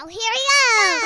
Now here we go.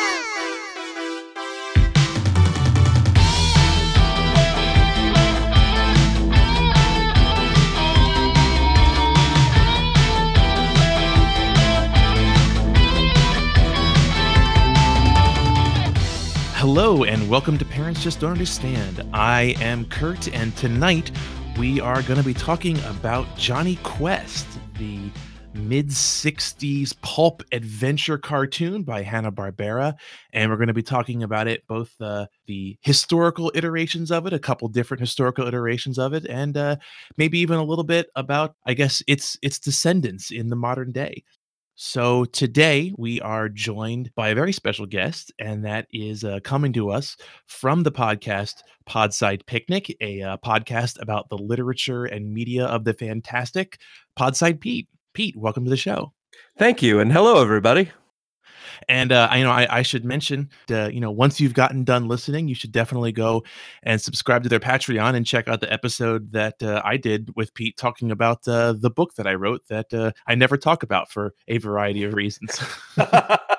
Hello, and welcome to Parents Just Don't Understand. I am Kurt, and tonight we are going to be talking about Jonny Quest, the mid 60s pulp adventure cartoon by Hanna-Barbera and we're going to be talking about it both uh, the historical iterations of it a couple different historical iterations of it and uh, maybe even a little bit about I guess its its descendants in the modern day. So today we are joined by a very special guest, and that is uh, coming to us from the podcast Podside Picnic, a uh, podcast about the literature and media of the fantastic. Podside Pete. Pete, welcome to the show. Thank you, and hello, everybody. And uh, I you know I, I should mention, uh, you know, once you've gotten done listening, you should definitely go and subscribe to their Patreon and check out the episode that uh, I did with Pete talking about uh, the book that I wrote that uh, I never talk about for a variety of reasons.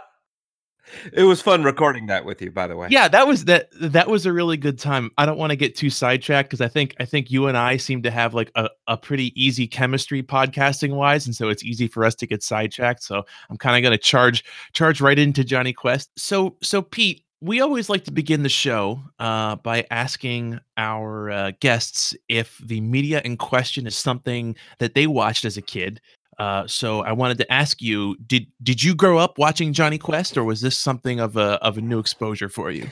it was fun recording that with you, by the way. Yeah, that was that that was a really good time. I don't want to get too sidetracked because I think I think you and I seem to have like a, a pretty easy chemistry podcasting wise, and so it's easy for us to get sidetracked. So I'm kind of gonna charge charge right into Jonny Quest. So so Pete, we always like to begin the show uh, by asking our uh, guests if the media in question is something that they watched as a kid uh, so I wanted to ask you did did you grow up watching Jonny Quest, or was this something of a of a new exposure for you?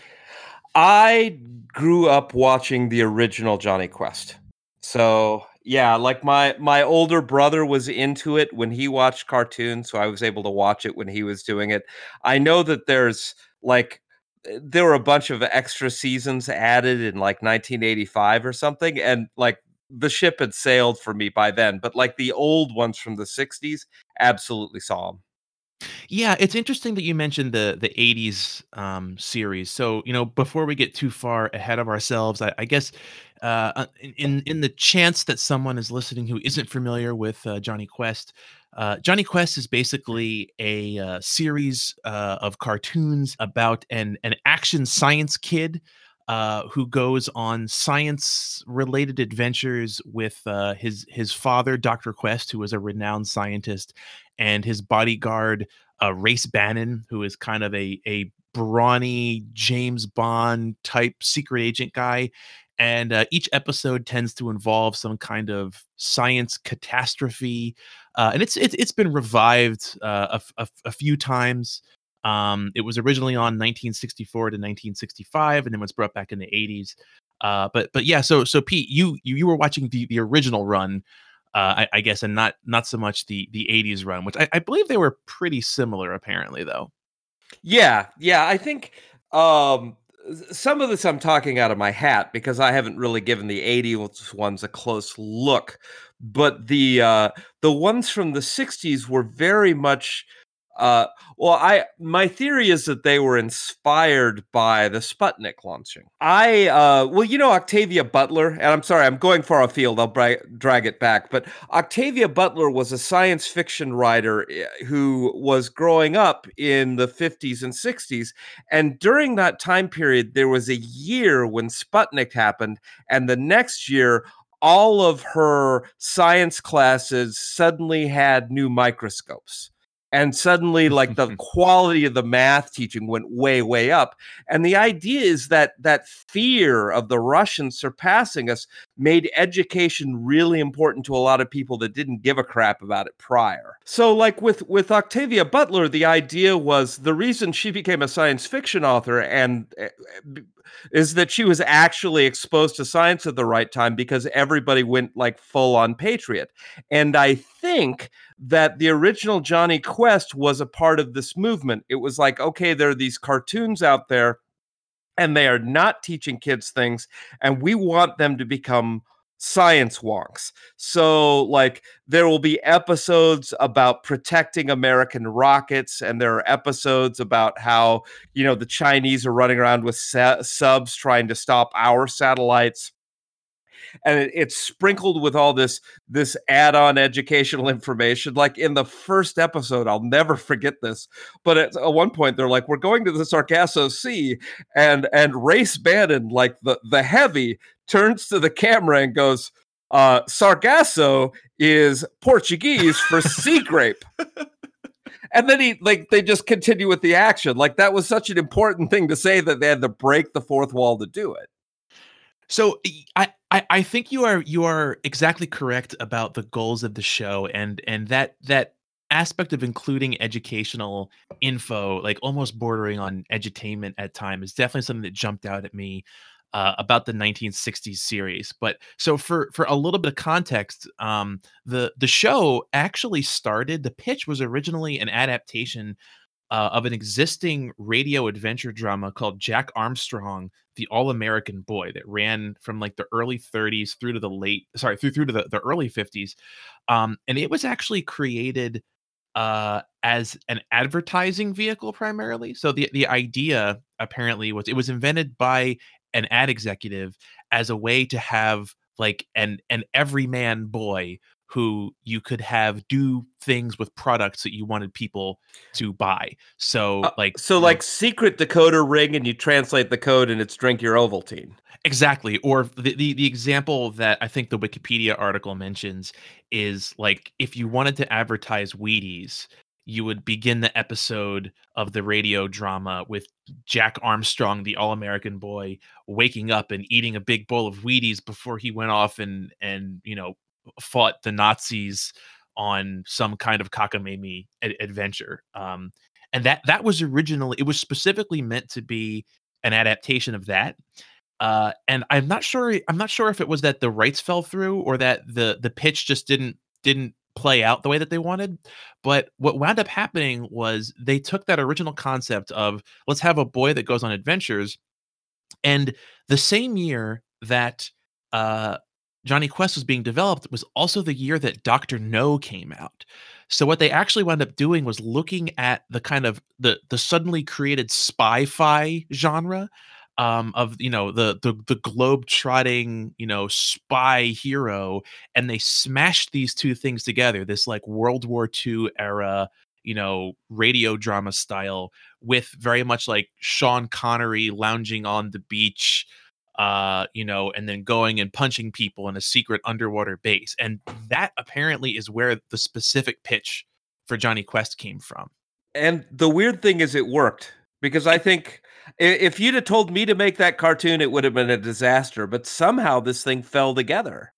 I grew up watching the original Jonny Quest. So yeah, like my my older brother was into it when he watched cartoons, so I was able to watch it when he was doing it. I know that there's like eh, there were a bunch of extra seasons added in like 1985 or something and like the ship had sailed for me by then, but like the old ones from the 60s, absolutely saw them. Yeah, it's interesting that you mentioned the the 80s um, series. So, you know, before we get too far ahead of ourselves, I, I guess uh, uh in in the chance that someone is listening who isn't familiar with uh, Jonny Quest, uh, Jonny Quest is basically a uh, series uh, of cartoons about an an action science kid uh, who goes on science related adventures with uh, his his father, Dr. Quest, who is a renowned scientist, and his bodyguard, uh, Race Bannon, who is kind of a a brawny James Bond type secret agent guy. And uh, each episode tends to involve some kind of science catastrophe, uh, and it's it's it's been revived a, a, a few times. Um, it was originally on 1964 to 1965, and then was brought back in the 80s. Uh, but but yeah, so so Pete, you you, you were watching the the original run, uh, I, I, guess, and not not so much the the 80s run, which I, I believe they were pretty similar, apparently, though. Yeah, yeah, I think um, some of this I'm talking out of my hat because I haven't really given the 80s ones a close look, but the uh, the ones from the 60s were very much uh, well, I my theory is that they were inspired by the Sputnik launching. I uh, well, you know Octavia Butler, and I'm sorry, I'm going far afield. I'll bra- drag it back, but Octavia Butler was a science fiction writer eh, who was growing up in the 50s and 60s, and during that time period, there was a year when Sputnik happened, and the next year all of her science classes suddenly had new microscopes and suddenly like the quality of the math teaching went way way up. And the idea is that that fear of the russians surpassing us made education really important to a lot of people that didn't give a crap about it prior. So like with with octavia butler the idea was the reason she became a science fiction author and eh, is that she was actually exposed to science at the right time because everybody went like full on patriot. And i think that the original Jonny Quest was a part of this movement. It was like, okay, there are these cartoons out there and they are not teaching kids things, and we want them to become science wonks. So, like, there will be episodes about protecting American rockets, and there are episodes about how, you know, the Chinese are running around with sa- subs trying to stop our satellites and it, it's sprinkled with all this this add-on educational information. Like in the first episode, I'll never forget this. But at, at one point, they're like, "We're going to the Sargasso Sea," and and Race Bannon, like the the heavy, turns to the camera and goes. Uh, Sargasso is Portuguese for sea grape and then he like they just continue with the action. Like that was such an important thing to say that they had to break the fourth wall to do it. So I, I I think you are you are exactly correct about the goals of the show and and that that aspect of including educational info like almost bordering on edutainment at time is definitely something that jumped out at me uh, about the 1960s series. But so for for a little bit of context, um, the the show actually started. The pitch was originally an adaptation uh, of an existing radio adventure drama called Jack Armstrong, the All American Boy, that ran from like the early 30s through to the late, sorry, through through to the, the early 50s, um, and it was actually created uh as an advertising vehicle primarily. So the the idea apparently was it was invented by an ad executive as a way to have like an an everyman boy who you could have do things with products that you wanted people to buy. So uh, like so like secret decoder ring and you translate the code and it's drink your Ovaltine. Exactly. Or the, the the example that I think the Wikipedia article mentions is like if you wanted to advertise Wheaties, you would begin the episode of the radio drama with Jack Armstrong, the all-American boy, waking up and eating a big bowl of Wheaties before he went off and and you know fought the Nazis on some kind of cockamamie ad- adventure. Um, and that that was originally it was specifically meant to be an adaptation of that. Uh, and I'm not sure I'm not sure if it was that the rights fell through or that the the pitch just didn't didn't play out the way that they wanted. But what wound up happening was they took that original concept of let's have a boy that goes on adventures. And the same year that uh, Jonny Quest was being developed was also the year that Dr. No came out. So what they actually wound up doing was looking at the kind of the the suddenly created spy-fi genre um, of you know the the the globe trotting you know spy hero, and they smashed these two things together. This like World War II era you know radio drama style with very much like Sean Connery lounging on the beach uh you know and then going and punching people in a secret underwater base and that apparently is where the specific pitch for Jonny Quest came from and the weird thing is it worked because I think if you'd have told me to make that cartoon, it would have been a disaster. But somehow this thing fell together.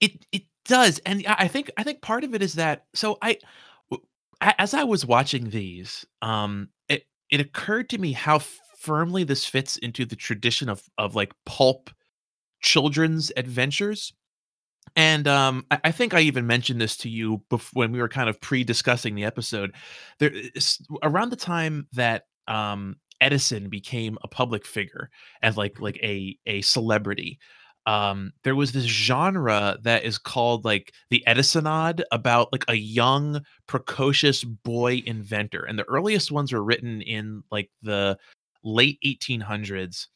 It it does, and I think I think part of it is that. So I, as I was watching these, um, it it occurred to me how firmly this fits into the tradition of of like pulp children's adventures. And um, I, I, think I even mentioned this to you before when we were kind of pre-discussing the episode. There, around the time that um, Edison became a public figure and like like a a celebrity. Um, there was this genre that is called like the Edisonade about like a young, precocious boy inventor, and the earliest ones were written in like the late 1800s,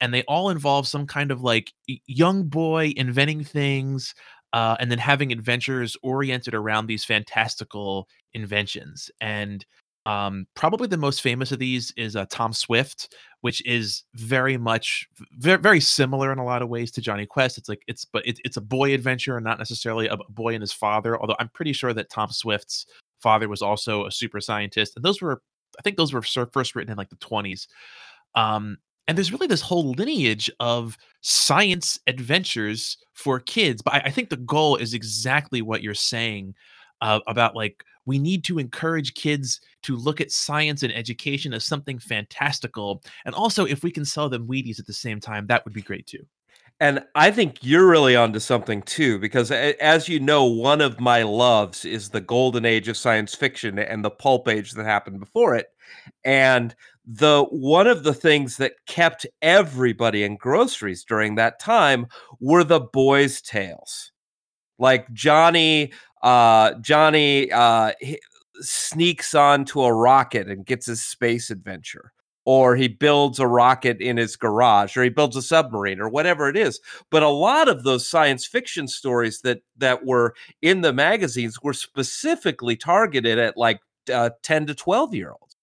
and they all involve some kind of like young boy inventing things, uh, and then having adventures oriented around these fantastical inventions. And um, probably the most famous of these is uh, Tom Swift, which is very much very, very similar in a lot of ways to Jonny Quest. It's like it's but it, it's a boy adventure and not necessarily a boy and his father. Although I'm pretty sure that Tom Swift's father was also a super scientist, and those were I think those were first written in like the 20s. Um, and there's really this whole lineage of science adventures for kids. But I, I think the goal is exactly what you're saying uh, about like we need to encourage kids to look at science and education as something fantastical. And also, if we can sell them Wheaties at the same time, that would be great too. And I think you're really onto something too, because as you know, one of my loves is the golden age of science fiction and the pulp age that happened before it. And the one of the things that kept everybody in groceries during that time were the boys' tales. Like Johnny uh, Johnny uh, sneaks onto a rocket and gets his space adventure. Or he builds a rocket in his garage or he builds a submarine or whatever it is but a lot of those science fiction stories that that were in the magazines were specifically targeted at like uh, 10 to 12 year olds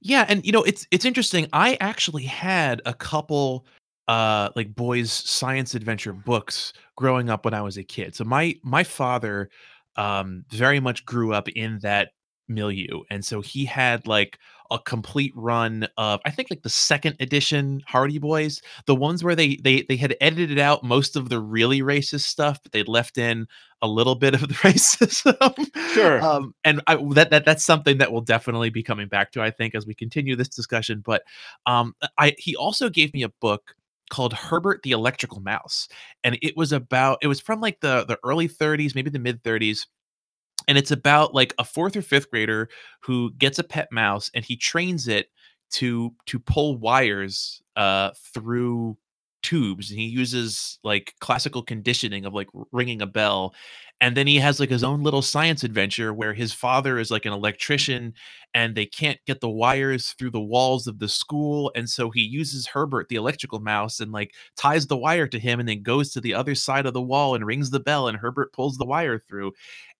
Yeah, and you know, it's it's interesting. I actually had a couple uh like boys science adventure books growing up when I was a kid. So my my father um very much grew up in that milieu. And so he had like a complete run of I think like the second edition Hardy Boys, the ones where they they they had edited out most of the really racist stuff, but they left in a little bit of the racism. sure um, and I, that that that's something that will definitely be coming back to I think as we continue this discussion. But um, I he also gave me a book called Herbert the Electrical Mouse, and it was about it was from like the the early 30s, maybe the mid 30s and it's about like a fourth or fifth grader who gets a pet mouse and he trains it to to pull wires uh through tubes and he uses like classical conditioning of like ringing a bell and then he has like his own little science adventure where his father is like an electrician and they can't get the wires through the walls of the school and so he uses Herbert the electrical mouse and like ties the wire to him and then goes to the other side of the wall and rings the bell and Herbert pulls the wire through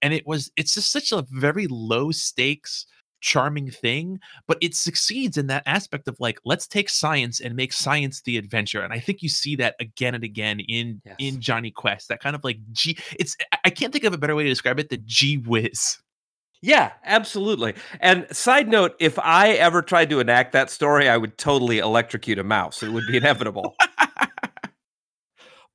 and it was it's just such a very low stakes charming thing but it succeeds in that aspect of like let's take science and make science the adventure and i think you see that again and again in yes in jonny quest that kind of like g it's i can't think of a better way to describe it than g whiz Yeah, absolutely. And side note, if I ever tried to enact that story, I would totally electrocute a mouse. It would be inevitable.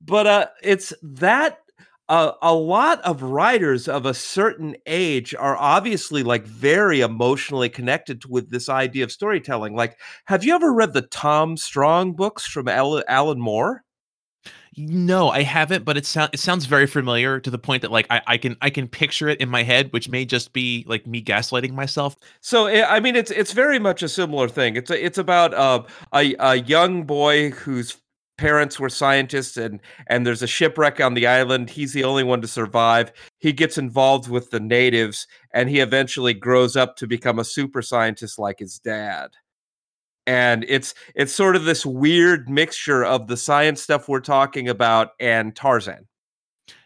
But uh it's that uh, a lot of writers of a certain age are obviously like very emotionally connected to, with this idea of storytelling. Like, have you ever read the Tom Strong books from Al- Alan Moore? no i haven't but it sounds it sounds very familiar to the point that like I, I can i can picture it in my head which may just be like me gaslighting myself So I I mean, it's it's very much a similar thing. It's a, it's about uh, a a young boy whose parents were scientists, and and there's a shipwreck on the island. He's the only one to survive. He gets involved with the natives, and he eventually grows up to become a super scientist like his dad. And it's it's sort of this weird mixture of the science stuff we're talking about and Tarzan.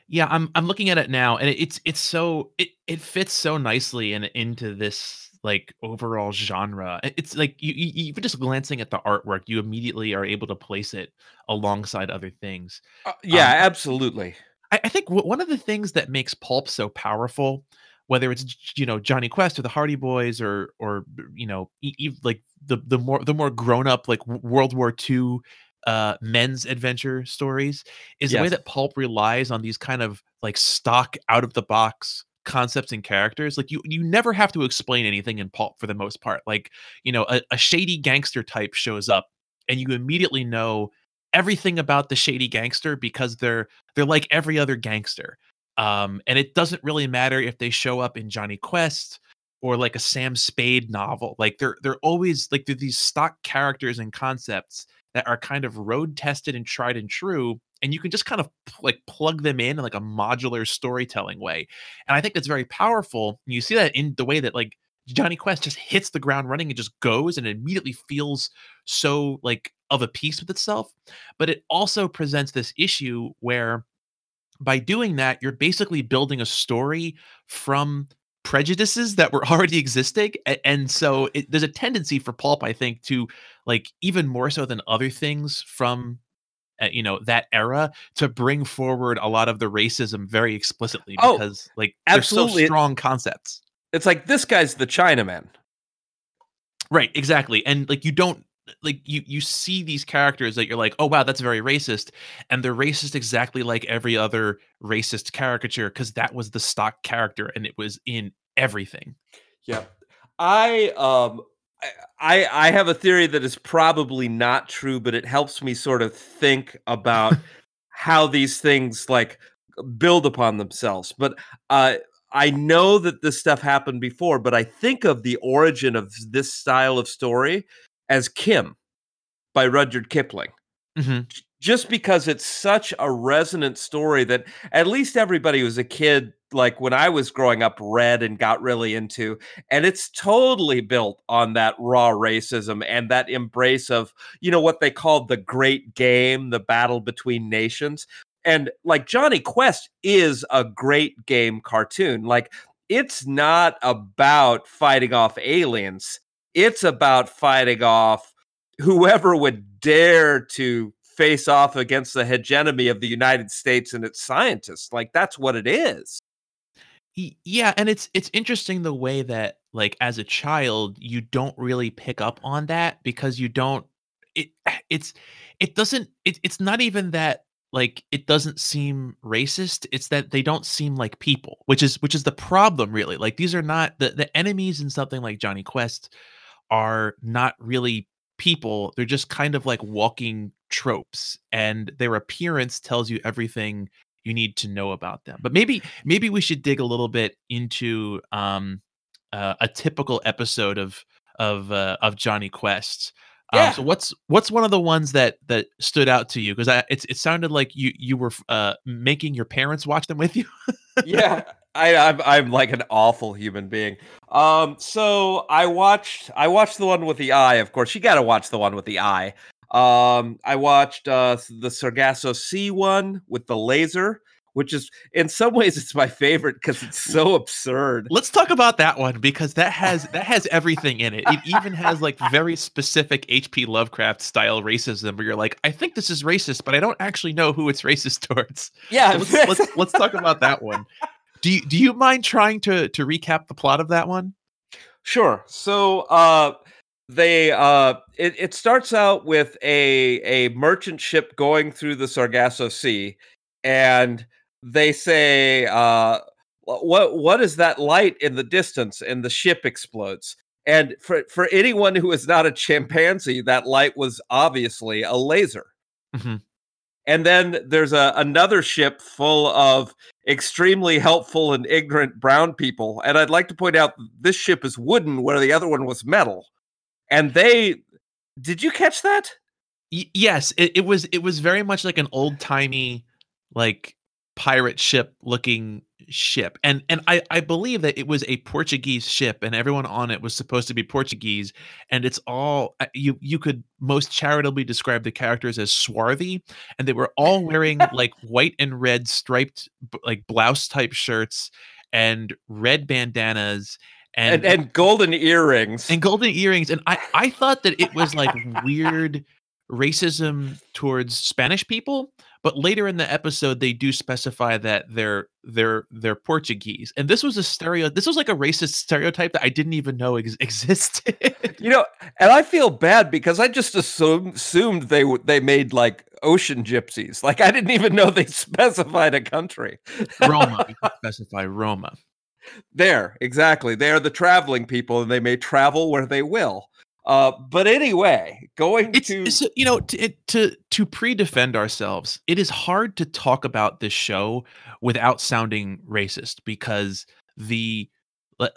Yeah, I'm I'm looking at it now, and it- it's it's so it it fits so nicely in into this like overall genre. It's like you, you even just glancing at the artwork, you immediately are able to place it alongside other things. Uh, yeah, Um, absolutely. I, I think w- one of the things that makes pulp so powerful, whether it's you know Jonny Quest or the Hardy Boys or or you know e- e- like the the more the more grown up like World War II uh men's adventure stories is the way that pulp relies on these kind of like stock out of the box concepts and characters like you you never have to explain anything in pulp for the most part like you know a, a shady gangster type shows up and you immediately know everything about the shady gangster because they're they're like every other gangster. Um, and it doesn't really matter if they show up in Jonny Quest or like a Sam Spade novel. Like they're they're always like they're these stock characters and concepts that are kind of road tested and tried and true. And you can just kind of like plug them in in like a modular storytelling way. And I think that's very powerful. You see that in the way that like Jonny Quest just hits the ground running and just goes and immediately feels so like of a piece with itself. But it also presents this issue where by doing that, you're basically building a story from prejudices that were already existing. And so it, there's a tendency for pulp, I think, to like even more so than other things from uh, you know that era to bring forward a lot of the racism very explicitly Oh, because like they're so strong concepts It's like this guy's the Chinaman. Right, exactly. And like you don't like you you see these characters that you're like, "Oh wow, that's very racist." And they're racist exactly like every other racist caricature because that was the stock character and it was in everything. Yeah. I um I I have a theory that is probably not true, but it helps me sort of think about how these things like build upon themselves. But uh I know that this stuff happened before, but I think of the origin of this style of story as Kim by Rudyard Kipling. Mhm. Just because it's such a resonant story that at least everybody who was a kid like when I was growing up read and got really into and it's totally built on that raw racism and that embrace of you know what they called the great game the battle between nations and like Jonny Quest is a great game cartoon like it's not about fighting off aliens it's about fighting off whoever would dare to face off against the hegemony of the United States and its scientists. Like that's what it is. Yeah, and it's it's interesting the way that like as a child you don't really pick up on that because you don't it it's it doesn't it, it's not even that like it doesn't seem racist it's that they don't seem like people which is which is the problem really like these are not the the enemies in something like jonny Quest are not really people they're just kind of like walking tropes and their appearance tells you everything you need to know about them. But maybe maybe we should dig a little bit into um, uh, a typical episode of of uh, of Jonny Quest. Um, Yeah. so what's what's one of the ones that that stood out to you? Because I it's it sounded like you you were uh, making your parents watch them with you. yeah. I, I'm I'm like an awful human being. Um, so I watched I watched the one with the eye. Of course, you got to watch the one with the eye. Um, I watched uh the Sargasso Sea one with the laser, which is in some ways it's my favorite because it's so absurd. Let's talk about that one because that has that has everything in it. It even has like very specific H.P. Lovecraft style racism where you're like, I think this is racist, but I don't actually know who it's racist towards. Yeah, So let's, let's let's talk about that one. Do you do you mind trying to to recap the plot of that one? Sure. So uh they uh it, it starts out with a a merchant ship going through the Sargasso Sea and they say uh what what is that light in the distance and the ship explodes. And for for anyone who is not a chimpanzee that light was obviously a laser. Mhm. And then there's a another ship full of extremely helpful and ignorant brown people. And I'd like to point out this ship is wooden where the other one was metal. And they did you catch that? Y- yes, it, it was it was very much like an old timey like pirate ship looking ship, and and I I believe that it was a Portuguese ship, and everyone on it was supposed to be Portuguese, and it's all uh, you you could most charitably describe the characters as swarthy, and they were all wearing like white and red striped like blouse type shirts and red bandanas And and golden earrings. and golden earrings and i i thought that it was like weird racism towards spanish people but later in the episode they do specify that they're they're they're portuguese and this was a stereo this was like a racist stereotype that i didn't even know ex- existed You know, and I feel bad because I just assumed assumed they they made like ocean gypsies. Like I didn't even know they specified a country. roma specify roma There, exactly. They are the traveling people, and they may travel where they will. Uh, but anyway, going it's, to it's you know to, it- to to pre-defend ourselves it is hard to talk about this show without sounding racist because the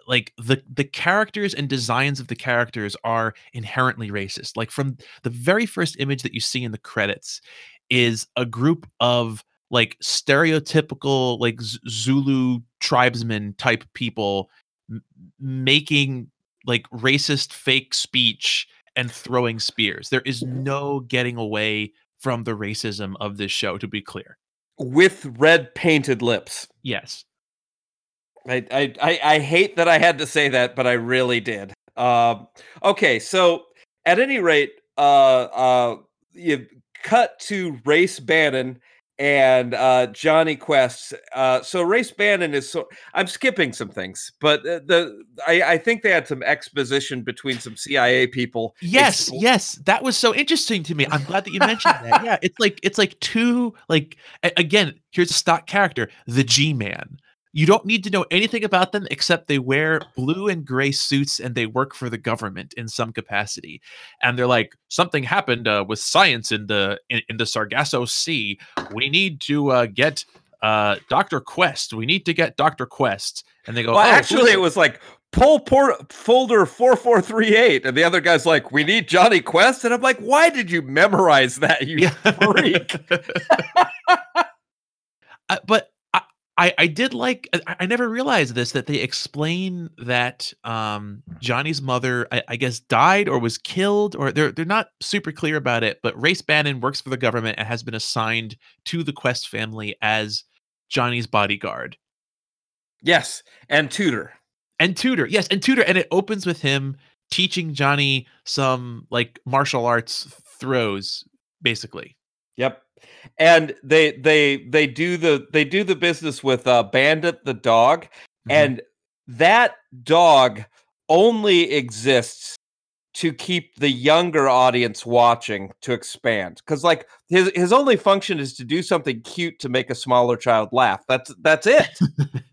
like the the characters and designs of the characters are inherently racist like from the very first image that you see in the credits is a group of like stereotypical like Zulu tribesmen type people m- making like racist fake speech and throwing spears. There is no getting away from the racism of this show, to be clear. with red painted lips. Yes. I, I I I hate that I had to say that, but I really did. Um, okay, so at any rate, uh, uh, you cut to Race Bannon and uh, Jonny Quest. Uh, so Race Bannon is so I'm skipping some things, but uh, the I, I think they had some exposition between some CIA people. Yes, expl- yes, that was so interesting to me. I'm glad that you mentioned that. Yeah, it's like it's like two like a- again, here's a stock character, the G-Man. You don't need to know anything about them except they wear blue and gray suits and they work for the government in some capacity. And they're like, something happened uh, with science in the in, in the Sargasso Sea. We need to uh, get uh, Dr. Quest. We need to get Dr. Quest. And they go, Well, "Oh, actually, it was like pull por- folder four four three eight, and the other guy's like, "We need Jonny Quest," and I'm like, "Why did you memorize that, you Yeah. freak?" Uh, but I, I did like I I never realized this, that they explain that, um, Jonny's mother, I I guess, died or was killed, or they're they're not super clear about it, but Race Bannon works for the government and has been assigned to the Quest family as Jonny's bodyguard. Yes, and tutor. And tutor, yes, and tutor, and it opens with him teaching Jonny some, like, martial arts throws, basically. Yep. And they they they do the they do the business with uh Bandit the dog Mhm. and that dog only exists to keep the younger audience watching to expand cuz like his his only function is to do something cute to make a smaller child laugh. That's that's it.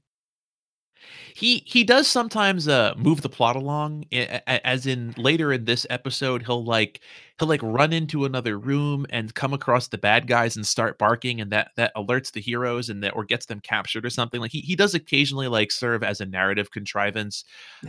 He he does sometimes, uh, move the plot along, as in later in this episode, he'll, like he'll, like, run into another room and come across the bad guys and start barking, and that that alerts the heroes and that or gets them captured or something, like, he he does occasionally, like, serve as a narrative contrivance,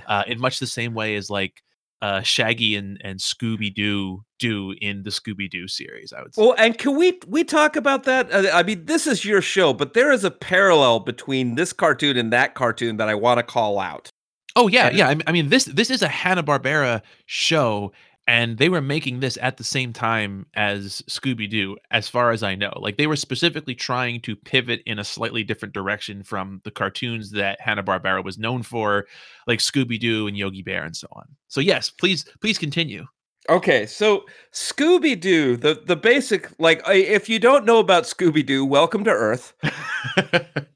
uh, in much the same way as, like, uh, Shaggy and and Scooby-Doo do in the Scooby-Doo series, I would say. Well, and can we we talk about that? Uh, I mean, this is your show, but there is a parallel between this cartoon and that cartoon that I want to call out. Oh yeah, And yeah. I mean, this this is a Hanna-Barbera show, and they were making this at the same time as Scooby-Doo, as far as I know. Like, they were specifically trying to pivot in a slightly different direction from the cartoons that Hanna-Barbera was known for, like Scooby-Doo and Yogi Bear and so on. So yes, please please continue. Okay, so Scooby Doo, the the basic like if you don't know about Scooby Doo, welcome to Earth.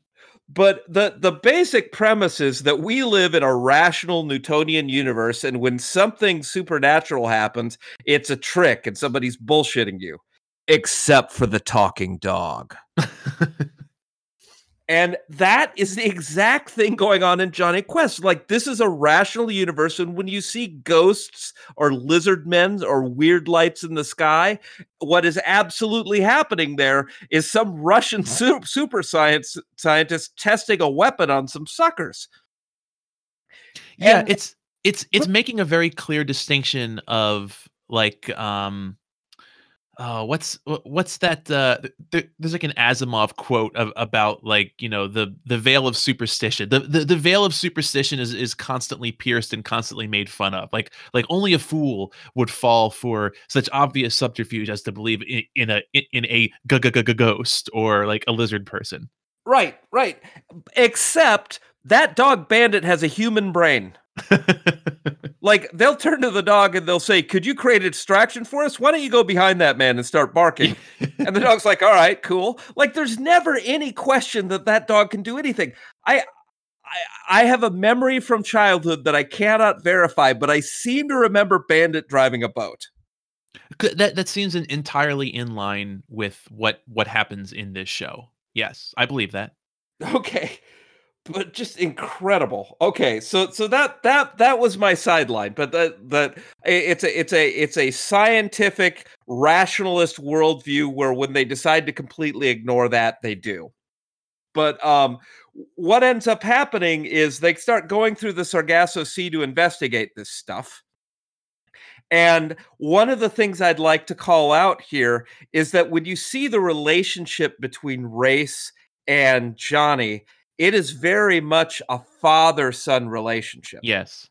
But the the basic premise is that we live in a rational Newtonian universe, and when something supernatural happens, it's a trick and somebody's bullshitting you, except for the talking dog. And that is the exact thing going on in Jonny Quest. Like, this is a rational universe. And when you see ghosts or lizard men or weird lights in the sky, what is absolutely happening there is some Russian super science scientist testing a weapon on some suckers. Yeah, And- it's it's it's making a very clear distinction of, like, um oh, what's what's that, uh, th there there's, like, an Asimov quote of about, like, you know, the the veil of superstition. The the the veil of superstition is is constantly pierced and constantly made fun of. Like like, only a fool would fall for such obvious subterfuge as to believe i in a in a g g g g ghost or, like, a lizard person. Right, right. Except that dog bandit has a human brain. Like they'll turn to the dog and they'll say, "Could you create a distraction for us? Why don't you go behind that man and start barking?" and the dog's like, "All right, cool." Like there's never any question that that dog can do anything. I I I have a memory from childhood that I cannot verify, but I seem to remember Bandit driving a boat. That that seems en entirely in line with what what happens in this show. Yes, I believe that. Okay. But just incredible. Okay, so so that that that was my sideline, but that that it's a it's a it's a scientific rationalist worldview where when they decide to completely ignore that, they do. But um, what ends up happening is they start going through the Sargasso Sea to investigate this stuff. And one of the things I'd like to call out here is that when you see the relationship between Race and Jonny, it is very much a father son relationship. Yes.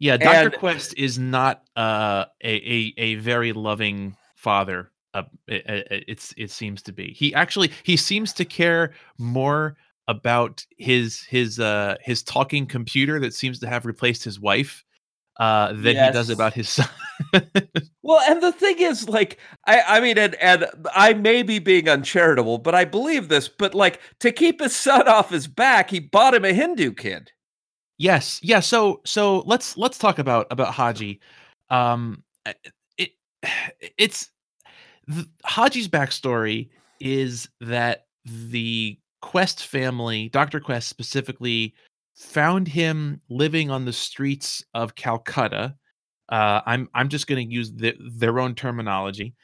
Yeah, Doctor Quest is not, uh, a a a very loving father, uh, i i i it's it seems to be. He actually he seems to care more about his his, uh, his talking computer that seems to have replaced his wife, uh, than he does about his son. Well, and the thing is, like, I, I mean, and, and I may be being uncharitable, but I believe this. But like, to keep his son off his back, he bought him a Hindu kid. Yes. Yeah, so so let's let's talk about about Haji. Um, uh, it it's th Haji's backstory is that the Quest family, Dr. Quest specifically, found him living on the streets of Calcutta. Uh, I'm I'm just gonna use the their own terminology.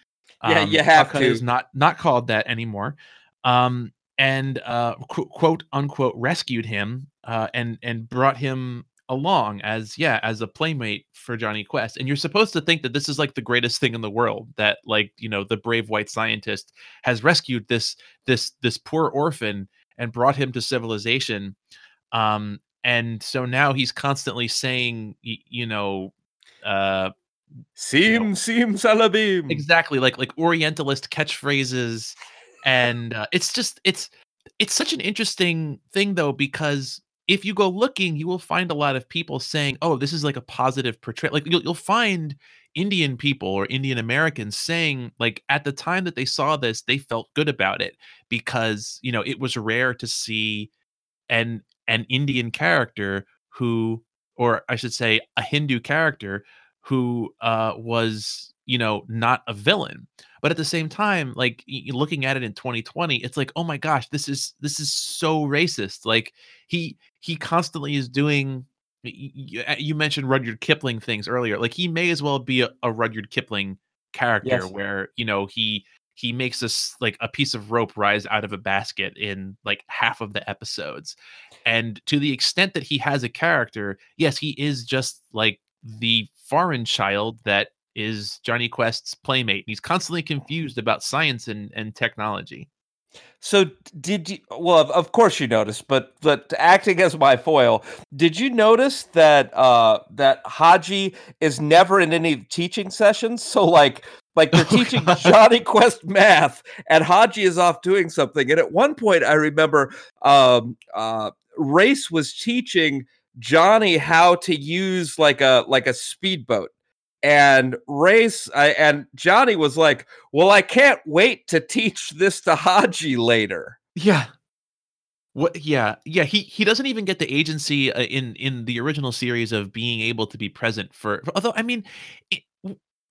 Yeah, you have Calcutta is not not called that anymore. Um, and uh, qu- quote unquote rescued him uh, and and brought him along as yeah as a playmate for Jonny Quest. And you're supposed to think that this is like the greatest thing in the world that like you know the brave white scientist has rescued this this this poor orphan and brought him to civilization. Um, and so now he's constantly saying, you know, uh, Sim sim salabim. exactly like like Orientalist catchphrases, and uh, it's just it's it's such an interesting thing though because if you go looking, you will find a lot of people saying, "Oh, this is like a positive portrayal." Like you'll you'll find Indian people or Indian Americans saying, like at the time that they saw this, they felt good about it because you know it was rare to see an an Indian character who, or I should say, a Hindu character who uh, was you know not a villain. But at the same time, like looking at it in 2020, it's like, oh my gosh, this is this is so racist. Like he he constantly is doing. y- You mentioned Rudyard Kipling things earlier. Like he may as well be a, a Rudyard Kipling character, Yes. where you know he he makes us like a piece of rope rise out of a basket in like half of the episodes and to the extent that he has a character yes he is just like the foreign child that is jonny quest's playmate And he's constantly confused about science and, and technology So did you? Well, of, of course you noticed, but but acting as my foil, did you notice that uh that Haji is never in any teaching sessions? So like like they're Oh, teaching God. Jonny Quest math, and Haji is off doing something. And at one point, I remember um uh Race was teaching Jonny how to use like a like a speedboat. And Race I, and Jonny was like, "Well, I can't wait to teach this to Haji later." yeah what yeah yeah he he doesn't even get the agency uh, in in the original series of being able to be present for although i mean it,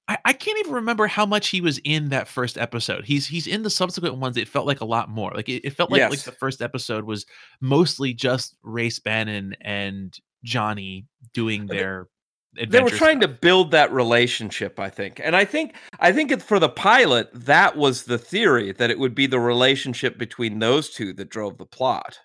I, I can't even remember how much he was in that first episode. He's he's in the subsequent ones. It felt like a lot more. Like it, it felt like like the first episode was mostly just Race Bannon and Jonny doing their They were trying stuff. to build that relationship, I think. And I think I think it, for the pilot, that was the theory that it would be the relationship between those two that drove the plot.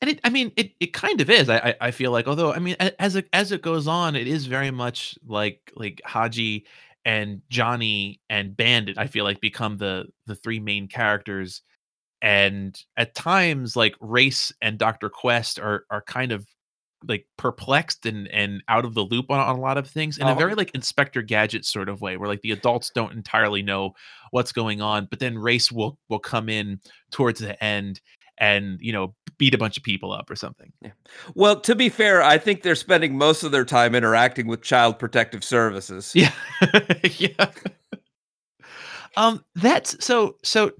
and it i mean it it kind of is i i, I feel like although i mean as it as it goes on it is very much like like haji and jonny and bandit i feel like become the the three main characters and at times like race and dr quest are are kind of like perplexed and and out of the loop on, on a lot of things in a Oh. very like inspector gadget sort of way where like the adults don't entirely know what's going on but then race will will come in towards the end and you know beat a bunch of people up or something. Well, to be fair, I think they're spending most of their time interacting with Child Protective Services. yeah. Yeah. Um that's so so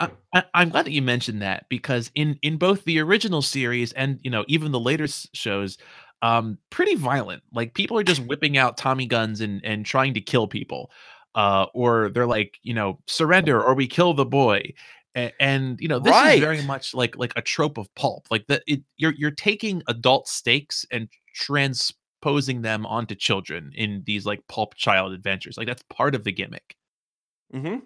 I, am glad that you mentioned that because in in both the original series and you know even the later shows um pretty violent. Like people are just whipping out tommy guns and and trying to kill people uh or they're like you know surrender or we kill the boy And you know this is very much like like a trope of pulp like that it you're you're taking adult stakes and transposing them onto children in these like pulp child adventures like that's part of the gimmick hmm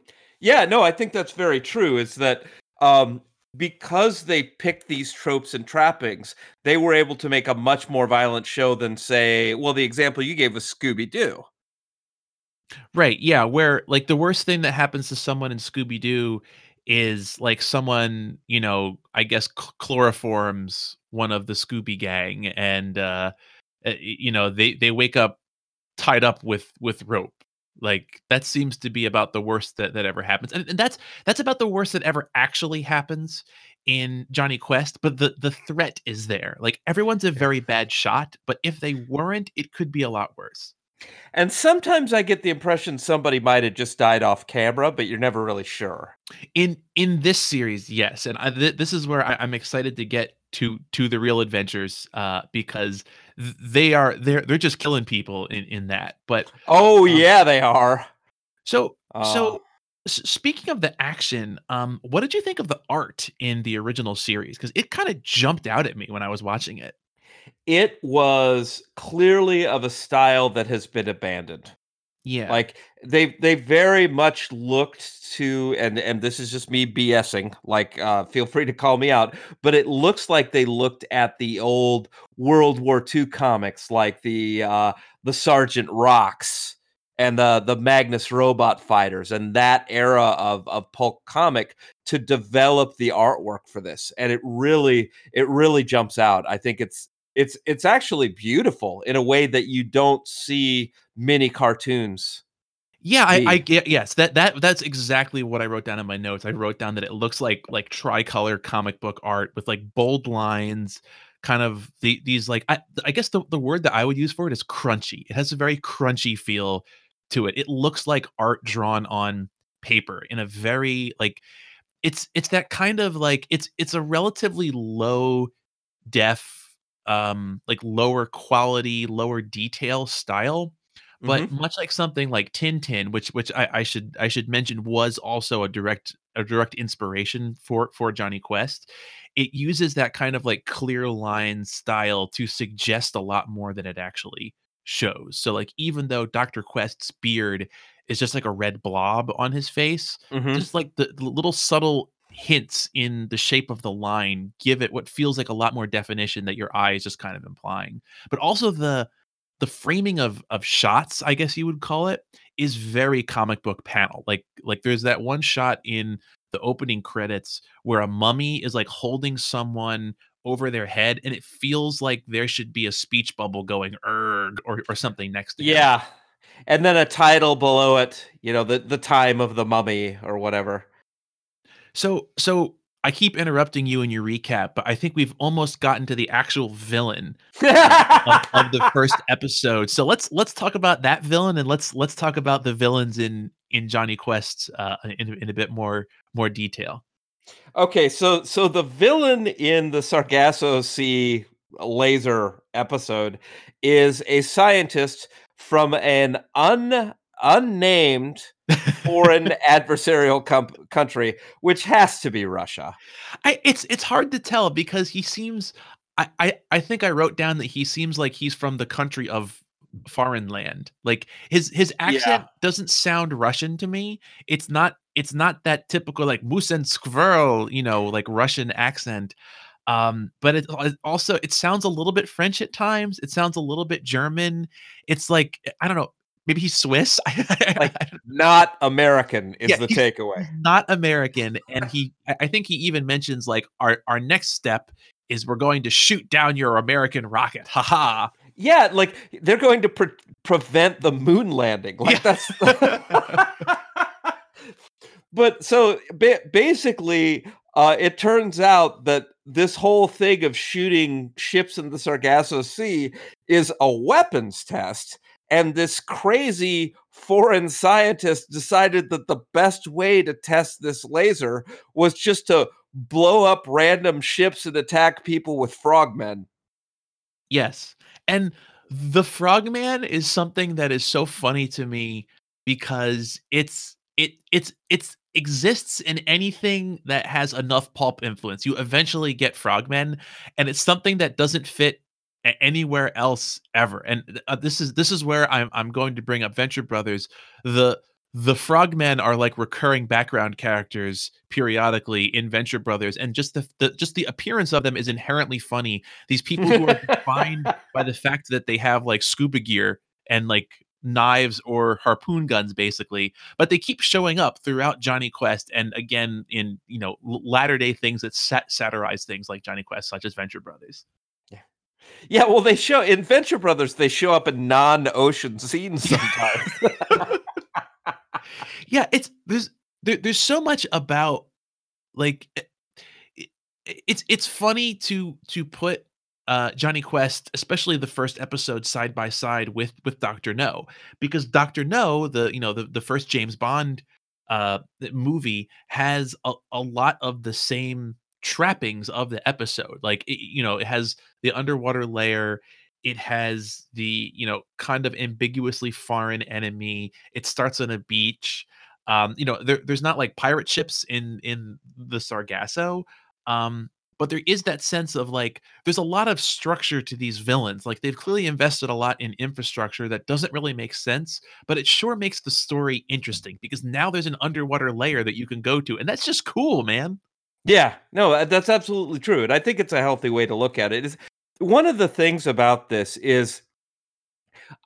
Yeah, no, I think that's very true. Is that um, because they picked these tropes and trappings, they were able to make a much more violent show than, say, well, the example you gave was Scooby Doo. Right, yeah, where, like, the worst thing that happens to someone in Scooby Doo is, like, someone, you know, I guess, chloroforms one of the Scooby Gang, and, uh, eh, you know, they they wake up tied up with with rope. Like, that seems to be about the worst that that ever happens, and and that's that's about the worst that ever actually happens in Jonny Quest, but the the threat is there. Like, everyone's a very bad shot, but if they weren't, it could be a lot worse. And sometimes I get the impression somebody might have just died off camera, but you're never really sure. in in this series yes and I, th- this is where I, i'm excited to get to to the real adventures uh because th- they are they're they're just killing people in in that but Oh, um, yeah, they are. so Uh, so s- speaking of the action um what did you think of the art in the original series because it kind of jumped out at me when i was watching it it was clearly of a style that has been abandoned. yeah Like they they very much looked to and and this is just me BSing. Like uh feel free to call me out, but it looks like they looked at the old World War II comics like the uh the Sergeant Rocks and the the Magnus robot fighters and that era of of pulp comic to develop the artwork for this and it really it really jumps out i think it's it's it's actually beautiful in a way that you don't see many cartoons yeah, I, I yes. That that that's exactly what I wrote down in my notes. I wrote down that it looks like like tricolor comic book art with like bold lines, kind of the these like I I guess the, the word that I would use for it is crunchy. It has a very crunchy feel to it. It looks like art drawn on paper in a very like it's it's that kind of like it's it's a relatively low def um like lower quality, lower detail style but Mhm. much like something like Tintin, which which I, I should I should mention was also a direct a direct inspiration for for Jonny Quest, it uses that kind of like clear line style to suggest a lot more than it actually shows. So like even though Dr. Quest's beard is just like a red blob on his face, Mhm. just like the, the little subtle hints in the shape of the line give it what feels like a lot more definition that your eye is just kind of implying. But also the the framing of of shots, I guess you would call it, is very comic book panel. Like like there's that one shot in the opening credits where a mummy is like holding someone over their head and it feels like there should be a speech bubble going erg or, or something next to him. Yeah. And then a title below it, you know, the the time of the mummy or whatever. So so I keep interrupting you in your recap, but I think we've almost gotten to the actual villain of, of the first episode. So let's let's talk about that villain and let's let's talk about the villains in in Jonny Quest uh, in in a bit more more detail. Okay, so so the villain in the Sargasso Sea laser episode is a scientist from an un unnamed foreign adversarial com- country, which has to be Russia. I it's it's hard to tell because he seems I I I think I wrote down that he seems like he's from the country of foreign land. Like his his Yeah. accent doesn't sound Russian to me. It's not it's not that typical like moose and squirrel, you know, like Russian accent. Um, but it, it also it sounds a little bit French at times. It sounds a little bit German. It's like I don't know, maybe he's Swiss. Like not American is yeah, the takeaway. not American, and he I think he even mentions like our our next step is we're going to shoot down your American rocket. Ha ha. Yeah, like they're going to pre- prevent the moon landing. Like Yeah. that's But so ba- basically uh it turns out that this whole thing of shooting ships in the Sargasso Sea is a weapons test and this crazy foreign scientist decided that the best way to test this laser was just to blow up random ships and attack people with frogmen. Yes. And the Frogman is something that is so funny to me because it's it it's it's exists in anything that has enough pulp influence. You eventually get Frogmen and it's something that doesn't fit anywhere else ever. And uh, this is this is where I'm I'm going to bring up Venture Brothers. The the frogmen are like recurring background characters periodically in Venture Brothers, and just the, the just the appearance of them is inherently funny. These people who are defined by the fact that they have like scuba gear and like knives or harpoon guns basically but they keep showing up throughout jonny quest and again in you know latter day things that sat- satirize things like jonny quest such as venture brothers Yeah, well, they show in Venture Brothers, they show up in non-ocean scenes sometimes. yeah it's there's there, there's so much about like it, it- it's it's funny to to put uh Jonny Quest especially the first episode side by side with with Dr. No because Dr. No the you know the the first James Bond uh movie has a, a lot of the same trappings of the episode like it, you know it has the underwater layer it has the you know kind of ambiguously foreign enemy it starts on a beach um you know there, there's not like pirate ships in in the sargasso um but there is that sense of like there's a lot of structure to these villains like they've clearly invested a lot in infrastructure that doesn't really make sense but it sure makes the story interesting because now there's an underwater layer that you can go to and that's just cool man yeah, no, that's absolutely true, and I think it's a healthy way to look at it. Is one of the things about this is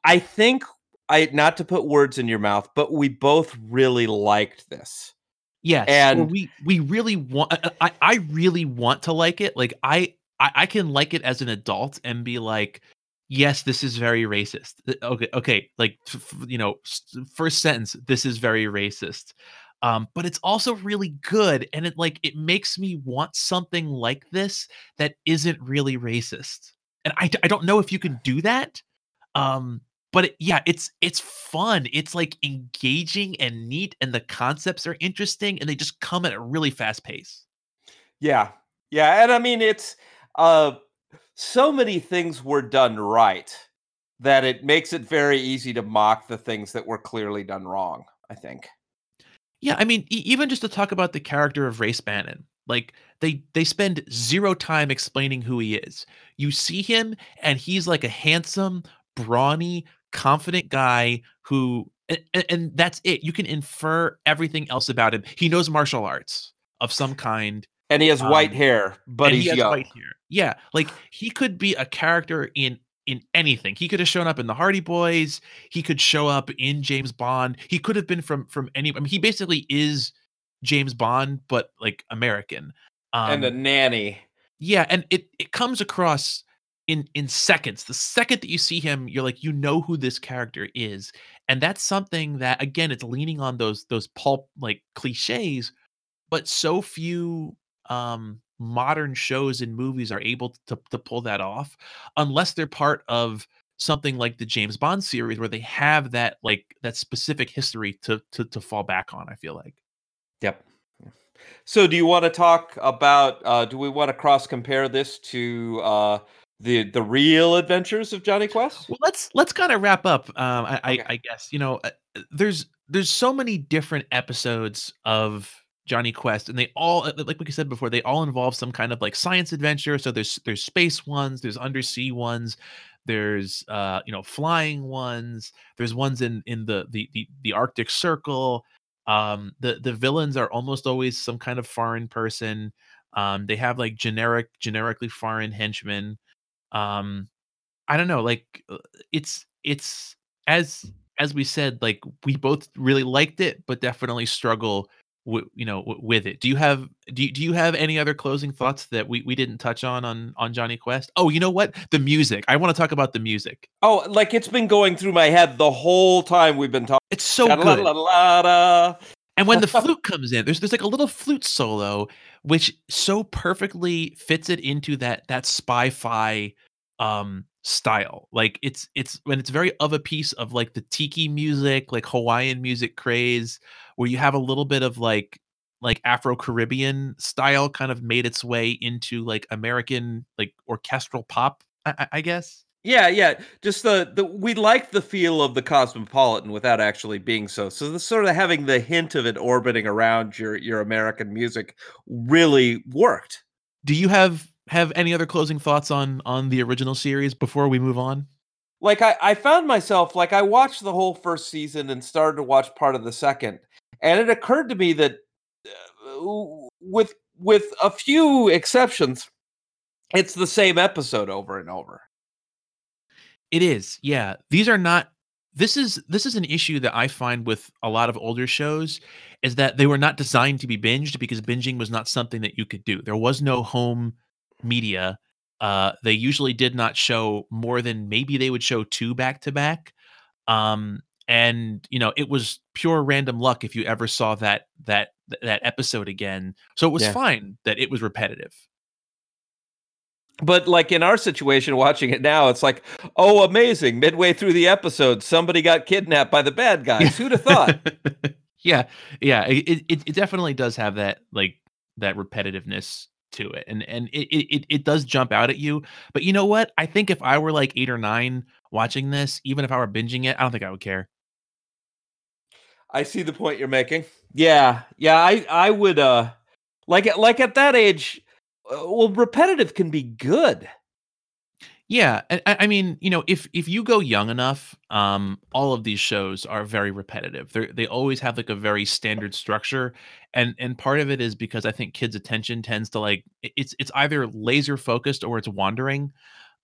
I think I not to put words in your mouth, but we both really liked this. Yes, And we we really want I I I really want to like it, like, I I I can like it as an adult and be like, "Yes, this is very racist." Uh, okay okay, like, you know, 1st sentence, "This is very racist." Um, but it's also really good, and it, like, it makes me want something like this that isn't really racist, and i, I don't know if you can do that, um, but it yeah, it's it's fun, it's, like, engaging and neat, and the concepts are interesting, and they just come at a really fast pace. Yeah. Yeah, and I mean, it's, uh, so many things were done right that it makes it very easy to mock the things that were clearly done wrong, I think. Yeah, I mean, e even just to talk about the character of Race Bannon, like, they they spend 0 time explaining who he is. You see him, and he's like a handsome, brawny, confident guy who a a and that's it, you can infer everything else about him. He knows martial arts of some kind, And he has white um, hair, but and he he's has young. white. Yeah, like, he could be a character in in anything. He could have shown up in The Hardy Boys, he could show up in James Bond, he could have been from from any I mean, he basically is James Bond, but, like, American. And a Um nanny. Yeah, and it it comes across in in seconds. The second that you see him, you're like, you know who this character is, and that's something that, again, it's leaning on those those pulp, like, cliches, but so few, um, modern shows and movies are able to to pull that off, unless they're part of something like the James Bond series where they have that, like, that specific history to to to fall back on, I feel like. Yep. So, do you wanna talk about, uh do we wanna cross compare this to, uh, the the real adventures of Jonny Quest? Well, let's let's kinda wrap up, um, I I Okay. I guess, you know, uh, there's there's so many different episodes of Jonny Quest, and they all, uh, like like we said before, they all involve some kind of, like, science adventure, so there's there's space ones, there's undersea ones, there's, uh, you know, flying ones, there's ones in in the the the the Arctic Circle, um, the the villains are almost always some kind of foreign person, um, they have, like, generic generically foreign henchmen, um, I don't know, like, uh, it's it's as as we said, like, we both really liked it, but definitely struggle wi you know, w with it. Do you have do you do you have any other closing thoughts that we we didn't touch on on on Jonny Quest? Oh, you know what? The music, I wanna talk about the music. Oh, like, it's been going through my head the whole time we've been talking. It's so good. And when the flute comes in, there's there's, like, a little flute solo, which so perfectly fits it into that that spy-fi, um, style. Like, it's it's when it's very of a piece of, like, the tiki music, like, Hawaiian music craze, where you have a little bit of, like like, Afro-Caribbean style kind of made its way into, like, American, like, orchestral pop, I I guess? Yeah, yeah, just the the we like the feel of the Cosmopolitan without actually being so. So, the sorta having the hint of it orbiting around your your American music really worked. Do you have have any other closing thoughts on on the original series before we move on? Like, I I found myself like, I watched the whole 1st season and started to watch part of the 2nd, and it occurred to me that, uh, with with a few exceptions, it's the same episode over and over. It is, yeah. These are not this is this is an issue that I find with a lot of older shows, is that they were not designed to be binged because binging was not something that you could do. There was no home media. Uh, they usually did not show more than maybe they would show 2 back to back. Um, and, you know, it was pure random luck if you ever saw that that that episode again. So it was Yeah. fine that it was repetitive. But, like, in our situation watching it now, it's like, "Oh, amazing. Midway through the episode, somebody got kidnapped by the bad guys. who'd have thought?" Yeah, yeah, it it it definitely does have that, like, that repetitiveness to it, and and it it it does jump out at you, but you know what? I think if I were, like, 8 or 9 watching this, even if I were binging it, I don't think I would care. I see the point you're making. Yeah, yeah, I I would, uh like, at like, at that age, uh, well, repetitive can be good. Yeah, I I mean, you know, if if you go young enough, um, all of these shows are very repetitive. They're they always have, like, a very standard structure, and and part of it is because I think kids' attention tends to, like it's it's either laser focused or it's wandering.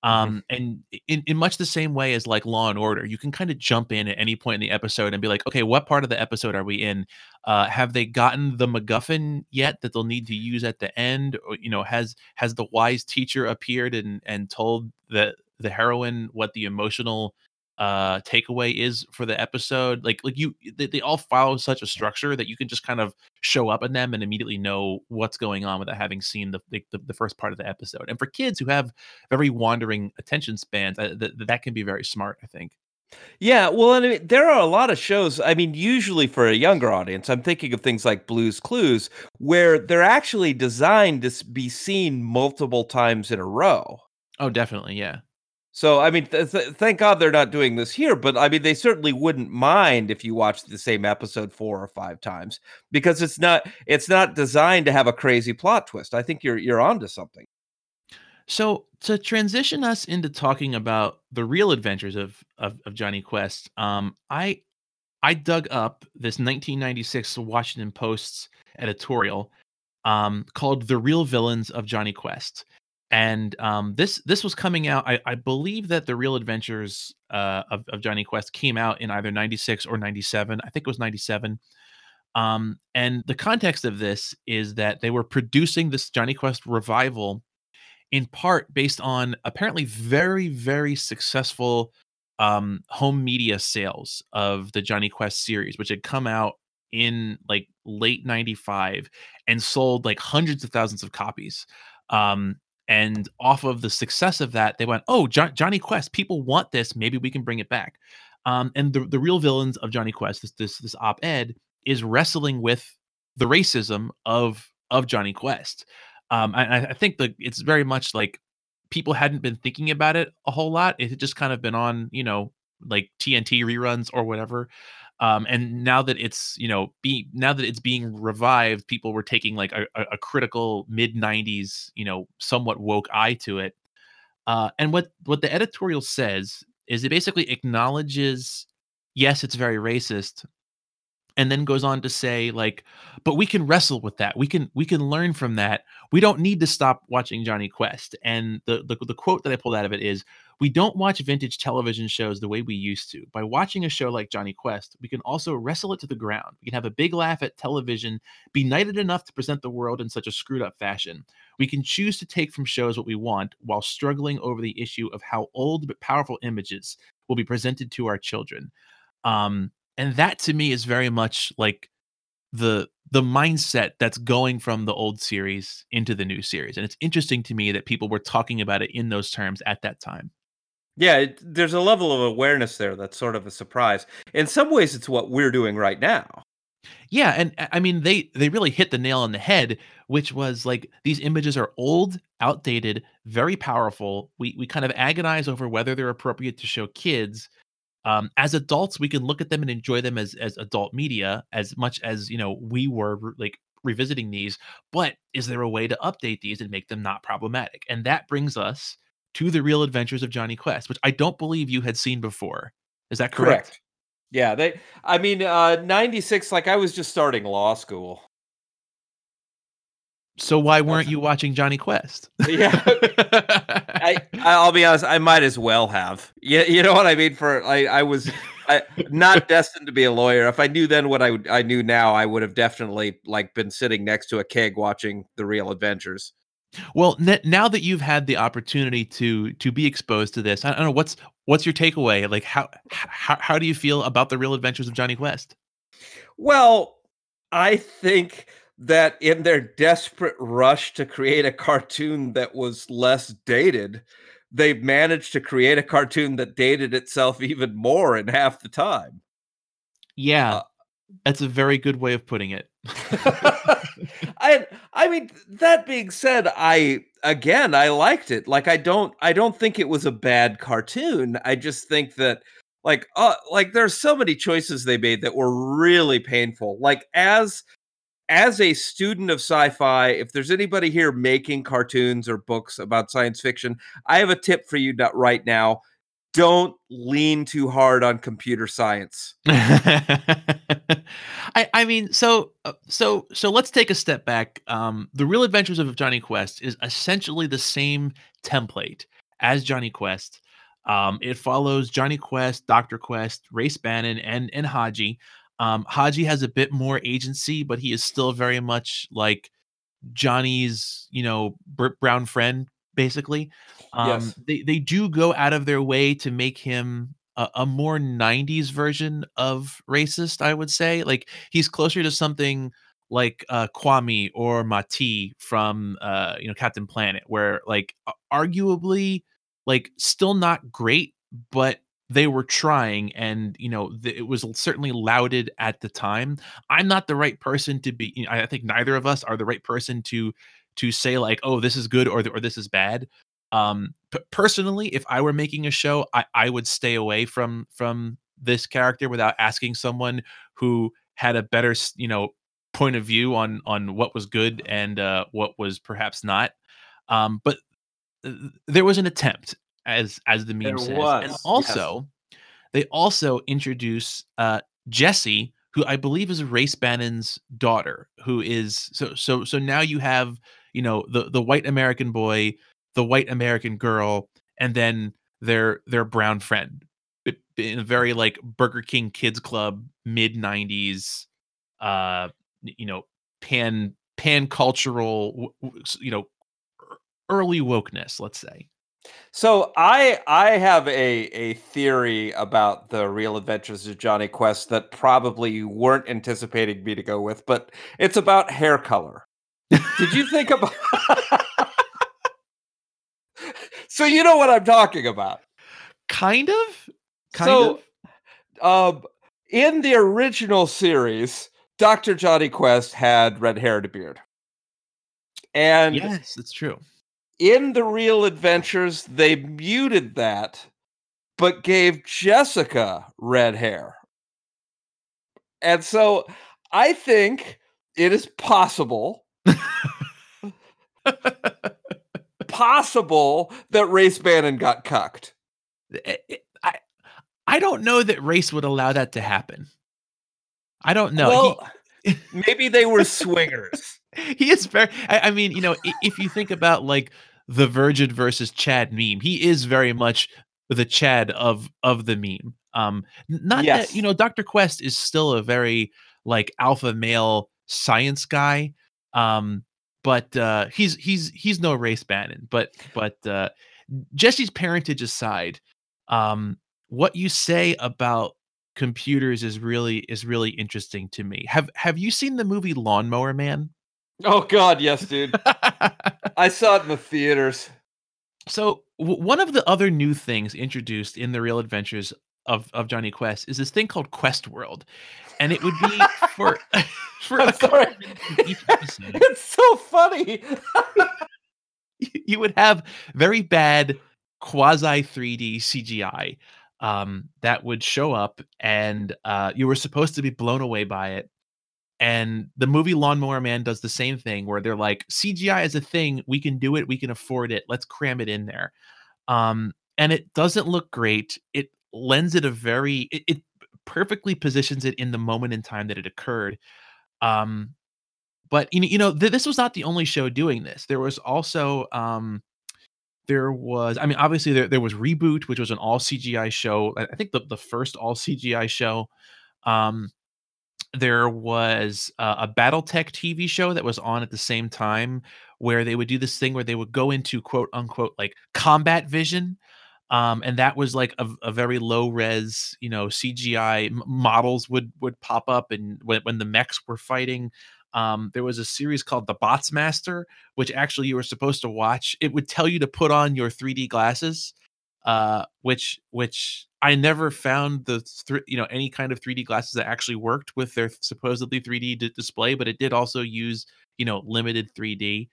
Mhm. Um, and in in much the same way as, like, Law& Order, you can kinda jump in at any point in the episode and be like, "Okay, what part of the episode are we in? Uh, have they gotten the MacGuffin yet that they'll need to use at the end? Or, you know, has has the wise teacher appeared and and told the the heroine what the emotional, uh, takeaway is for the episode?" Like like, you they they all follow such a structure that you can just kind of show up in them and immediately know what's going on without having seen the the the first part of the episode. And for kids who have very wandering attention spans, uh, th that can be very smart, I think. Yeah, well, and I mean, there are a lot of shows I mean, usually for a younger audience, I'm thinking of things like Blue's Clues, where they're actually designed to be seen multiple times in a row. Oh, definitely, yeah. So, I mean, th th thank God they're not doing this here, but, I mean, they certainly wouldn't mind if you watched the same episode 4 or 5 times, because it's not it's not designed to have a crazy plot twist. I think you're you're onto something. So, to transition us into talking about the real adventures of of of Jonny Quest, um, I I dug up this 1996 Washington Post's editorial, um, called "The Real Villains of Jonny Quest." And, um, this this was coming out I I believe that The Real Adventures, uh, of of Jonny Quest came out in either '96 or '97, I think it was '97. Um, and the context of this is that they were producing this Jonny Quest revival in part based on apparently very, very successful, um, home media sales of the Jonny Quest series, which had come out in, like, late '95 and sold, like, hundreds of thousands of copies. Um, and off of the success of that, they went, "Oh, Jo Jonny Quest, people want this, maybe we can bring it back." Um, and the the real villains of jonny Quest, this this this op-ed, is wrestling with the racism of of jonny Quest. Um, I I think that it's very much like people hadn't been thinking about it a whole lot, it had just kind of been on, you know, like, TNT reruns or whatever. Um, and now that it's, you know, be now that it's being revived, people were taking, like, a a critical mid-90s, you know, somewhat woke eye to it. Uh, and what what the editorial says is it basically acknowledges, yes, it's very racist, and then goes on to say, like, "But we can wrestle with that, we can we can learn from that, we don't need to stop watching jonny Quest." And the the the quote that I pulled out of it is, "We don't watch vintage television shows the way we used to. By watching a show like Jonny Quest, we can also wrestle it to the ground. We can have a big laugh at television, benighted enough to present the world in such a screwed up fashion. We can choose to take from shows what we want while struggling over the issue of how old but powerful images will be presented to our children." Um, and that to me is very much like the the mindset that's going from the old series into the new series, and it's interesting to me that people were talking about it in those terms at that time. Yeah, it there's a level of awareness there that's sort of a surprise. In some ways, it's what we're doing right now. Yeah, and I mean, they they really hit the nail on the head, which was, like, these images are old, outdated, very powerful. We we kind of agonize over whether they're appropriate to show kids. Um, as adults, we can look at them and enjoy them as as adult media as much as, you know, we were like, revisiting these, but is there a way to update these and make them not problematic? And that brings us to The Real Adventures of Jonny Quest, which I don't believe you had seen before. Is that correct? Correct. Yeah, they I mean, uh, '96, like, I was just starting law school. So why weren't you watching Jonny Quest? Yeah. I I'll be honest, I might as well have. Y you know what I mean? For I I was I not destined to be a lawyer. If I knew then what I I knew now, I would have definitely, like, been sitting next to a keg watching The Real Adventures. Well, n now that you've had the opportunity to to be exposed to this, I don't know, what's what's your takeaway? Like, how how how do you feel about The Real Adventures of Jonny Quest? Well, I think that in their desperate rush to create a cartoon that was less dated, they've managed to create a cartoon that dated itself even more in half the time. Yeah. Uh That's a very good way of putting it. I I mean, that being said, I again, I liked it. Like, I don't I don't think it was a bad cartoon. I just think that, like, uh, like, there's so many choices they made that were really painful. Like, as as a student of sci-fi, if there's anybody here making cartoons or books about science fiction, I have a tip for you right now. Don't lean too hard on computer science. I I mean, so, uh, so so let's take a step back. Um, The Real Adventures of Jonny Quest is essentially the same template as Jonny Quest. Um, it follows Jonny Quest, Dr. Quest, Race Bannon, and and Hadji. Um, Hadji has a bit more agency, but he is still very much like Jonny's, you know, br- brown friend, basically. Um, Yes. they they do go out of their way to make him a, a more '90s version of racist. I would say, like he's closer to something like uh, Kwame or Ma-Ti from uh, you know Captain Planet, where like arguably like still not great, but they were trying, and you know th- it was certainly lauded at the time. I'm not the right person to be. You know, I I think neither of us are the right person to to say like, oh, this is good or or this is bad. Um, p- personally, if I were making a show, I I would stay away from from this character without asking someone who had a better you know point of view on on what was good and uh, what was perhaps not. Um, but th- there was an attempt, as as the meme There says, and was. Yes. also they also introduce uh, Jessie, who I believe is Race Bannon's daughter, who is so so so now you have you know the the white American boy, the white American girl, and then their their brown friend in a very like Burger King Kids Club mid '90s, uh, you know pan pan cultural, you know early wokeness, let's say. So I I have a a theory about the real adventures of Jonny Quest that probably you weren't anticipating me to go with, but it's about hair color. Did you think about So you know what I'm talking about. kind of, kind so of. um in the original series, Dr. Jonny Quest had red hair and a beard. And Yes, it's true. in the real adventures, they muted that, but gave Jessica red hair. And so I think it is possible, possible that Race Bannon got cucked. I I I I don't know that race would allow that to happen. I don't know. Well, maybe they were swingers. he, he is very. I, I mean, you know, if you think about like the Virgin versus Chad meme, he is very much the Chad of of the meme. Um, not that you know, Doctor Quest is still a very like alpha male science guy. Um, but uh, he's he's he's no race Bannon. But but uh, Jessie's parentage aside, um, what you say about computers is really is really interesting to me. Have have you seen the movie Lawnmower Man? Oh God, yes, dude. I saw it in the theaters. so w- one of the other new things introduced in the Real Adventures of of Jonny Quest is this thing called Quest World, and it would be for for I'm a sorry. it's so funny. you would have very bad quasi 3D CGI um, that would show up, and uh, you were supposed to be blown away by it. And the movie Lawnmower Man does the same thing, where they're like, CGI is a thing, we can do it, we can afford it, let's cram it in there. Um, and it doesn't look great. It lends it a very, it, it perfectly positions it in the moment in time that it occurred. Um, but you know, you know, th- this was not the only show doing this. There was also um there was I mean, obviously there there was Reboot, which was an all CGI show. I, think the, the first all CGI show. Um there was uh, a BattleTech TV show that was on at the same time where they would do this thing where they would go into quote unquote like combat vision. Um, and that was like a, a very low res, you know, CGI models would would pop up, and when, when the mechs were fighting, um, there was a series called The Bots Master, which actually you were supposed to watch. It would tell you to put on your 3D glasses, uh, which which I never found the thr you know any kind of 3D glasses that actually worked with their supposedly 3D d- display, but it did also use you know limited 3D.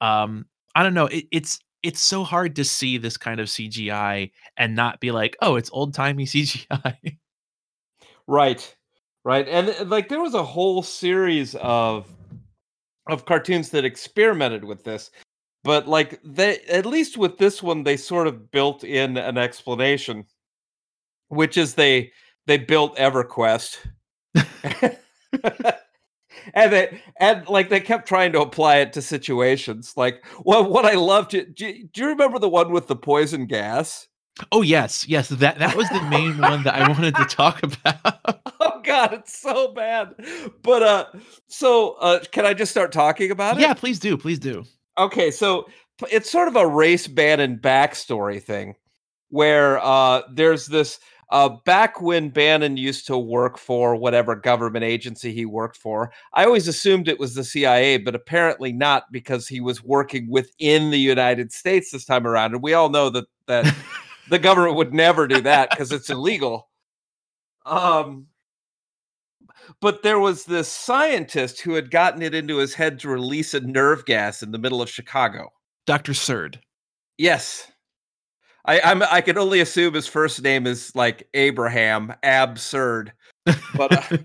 Um, I don't know. It, it's it's so hard to see this kind of CGI and not be like, oh, it's old timey CGI. Right. Right. And uh, like there was a whole series of of cartoons that experimented with this. But like they at least with this one they sort of built in an explanation which is they they built EverQuest. and they and like they kept trying to apply it to situations. Like, well, what I loved it. Do, do you remember the one with the poison gas? Oh yes, yes. That that was the main one that I wanted to talk about. oh god, it's so bad. But uh, so uh, can I just start talking about it? Yeah, please do, please do. Okay, so it's sort of a Race Bannon backstory thing, where uh, there's this uh, back when Bannon used to work for whatever government agency he worked for, I always assumed it was the CIA, but apparently not because he was working within the United States this time around. And we all know that that the government would never do that because it's illegal. Um, but there was this scientist who had gotten it into his head to release a nerve gas in the middle of Chicago. Dr. Surd. Yes. I I'm, I can only assume his first name is like Abraham Absurd, but uh,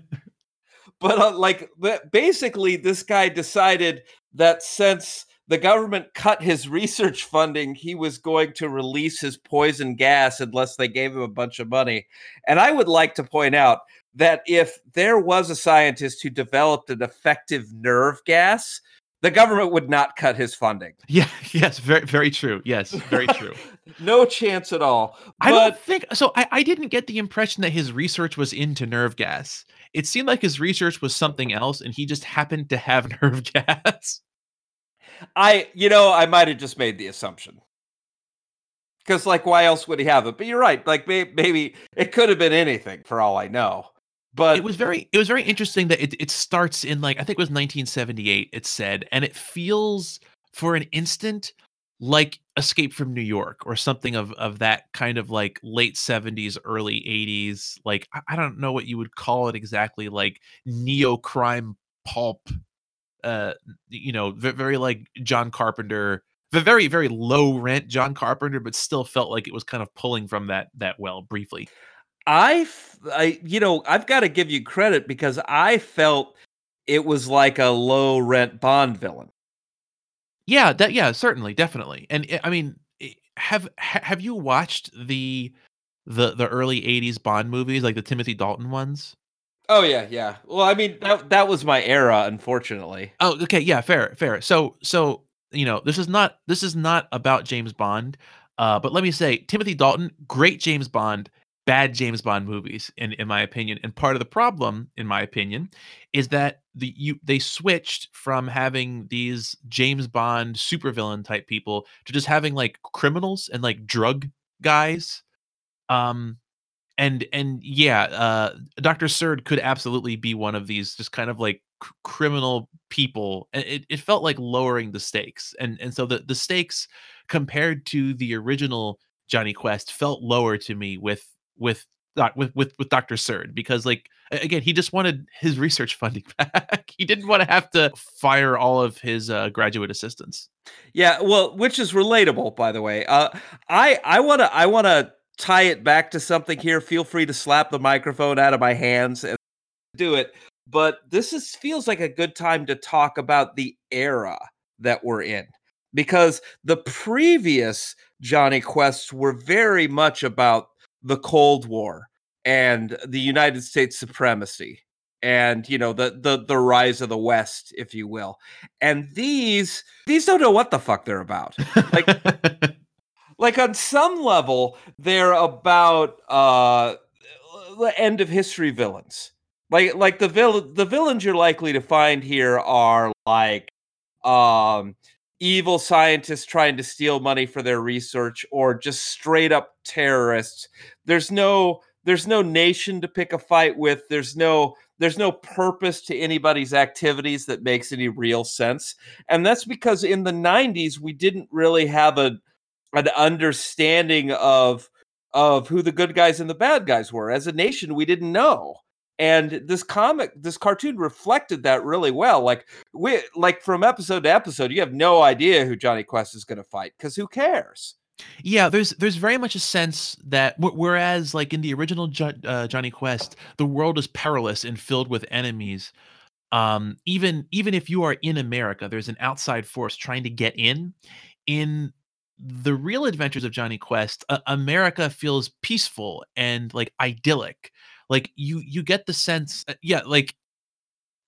but uh, like basically this guy decided that since the government cut his research funding, he was going to release his poison gas unless they gave him a bunch of money. And I would like to point out that if there was a scientist who developed an effective nerve gas, the government would not cut his funding. Yeah, yes, very, very true. Yes, very true. no chance at all. But, I don't think so. I, I didn't get the impression that his research was into nerve gas. It seemed like his research was something else, and he just happened to have nerve gas. I, you know, I might have just made the assumption. Because, like, why else would he have it? But you're right. Like, maybe, maybe it could have been anything for all I know. But it was very it was very interesting that it it starts in like I think it was 1978 it said and it feels for an instant like Escape from New York or something of of that kind of like late 70s early 80s like I, I don't know what you would call it exactly like neo crime pulp uh you know very like John Carpenter the very very low rent John Carpenter but still felt like it was kind of pulling from that that well briefly I, I, you know, I've got to give you credit because I felt it was like a low rent Bond villain. Yeah, that yeah, certainly, definitely. And eh, I mean, eh, have have you watched the the the early 80s Bond movies like the Timothy Dalton ones? Oh yeah, yeah. Well, I mean, that that was my era, unfortunately. Oh, okay, yeah, fair, fair. So so, you know, this is not this is not about James Bond. Uh, but let me say, Timothy Dalton, great James Bond, bad James Bond movies, in in my opinion. And part of the problem, in my opinion, is that the you they switched from having these James Bond supervillain type people to just having like criminals and like drug guys. Um and and yeah, uh Dr. Surd could absolutely be one of these just kind of like criminal people. It, it felt like lowering the stakes. And and so the the stakes compared to the original Jonny Quest felt lower to me with with with with with Dr. Surd because like again he just wanted his research funding back. he didn't want to have to fire all of his uh, graduate assistants. Yeah, well, which is relatable by the way. Uh I I want to I want to tie it back to something here. Feel free to slap the microphone out of my hands and do it. But this is feels like a good time to talk about the era that we're in because the previous Jonny Quests were very much about the Cold War and the United States supremacy and you know the the the rise of the west if you will. And these these don't know what the fuck they're about. Like like on some level they're about uh the end of history villains. Like like the villain the villains you're likely to find here are like um evil scientists trying to steal money for their research or just straight up terrorists. There's no there's no nation to pick a fight with. There's no there's no purpose to anybody's activities that makes any real sense. And that's because in the 90s we didn't really have a an understanding of of who the good guys and the bad guys were. As a nation we didn't know and this comic this cartoon reflected that really well like we like from episode to episode you have no idea who jonny quest is going to fight because who cares? Yeah there's there's very much a sense that whereas like in the original jo- uh, jonny quest the world is perilous and filled with enemies um even even if you are in america there's an outside force trying to get in. In the real adventures of jonny quest uh, america feels peaceful and like idyllic like you you get the sense uh, yeah like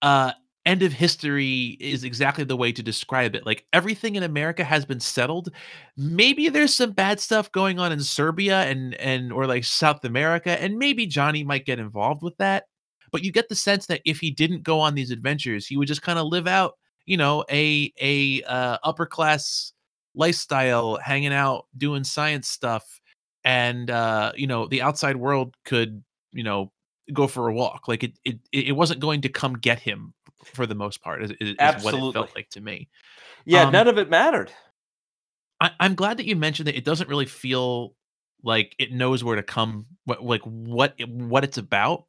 uh end of history is exactly the way to describe it. Like everything in America has been settled. Maybe there's some bad stuff going on in Serbia and and or like South America and maybe Jonny might get involved with that. But you get the sense that if he didn't go on these adventures, he would just kind of live out, you know, a a uh, upper class lifestyle, hanging out, doing science stuff, and uh, you know, the outside world could, you know, go for a walk. Like it it it wasn't going to come get him for the most part. Is, is, is what it felt like to me. Yeah, Um, none of it mattered. I, I'm glad that you mentioned that it doesn't really feel like it knows where to come, what like what it, what it's about.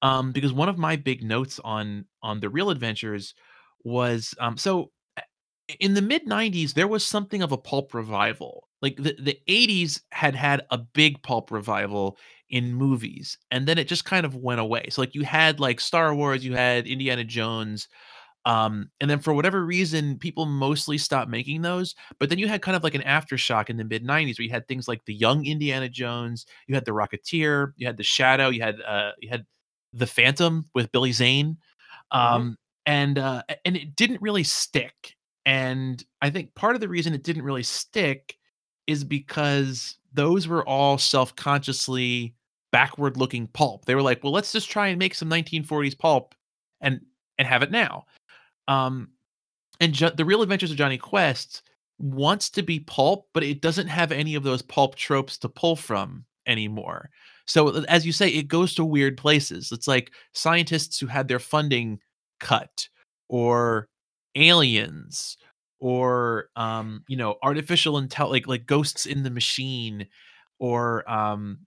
Um, because one of my big notes on on the real adventures was um so in the mid 90s there was something of a pulp revival like the, the 80s had had a big pulp revival in movies and then it just kind of went away so like you had like star wars you had indiana jones um, and then for whatever reason, people mostly stopped making those. But then you had kind of like an aftershock in the mid 90s where you had things like the young Indiana Jones, you had the Rocketeer, you had the Shadow, you had uh you had the Phantom with Billy Zane. Mhm. Um, and uh and it didn't really stick. And I think part of the reason it didn't really stick is because those were all self-consciously backward looking pulp. They were like, well, let's just try and make some 1940s pulp and and have it now um, and jo- the Real Adventures of Jonny Quest wants to be pulp, but it doesn't have any of those pulp tropes to pull from anymore. So uh, as you say, it goes to weird places. It's like scientists who had their funding cut, or aliens, or um, you know, artificial intel like like ghosts in the machine, or um,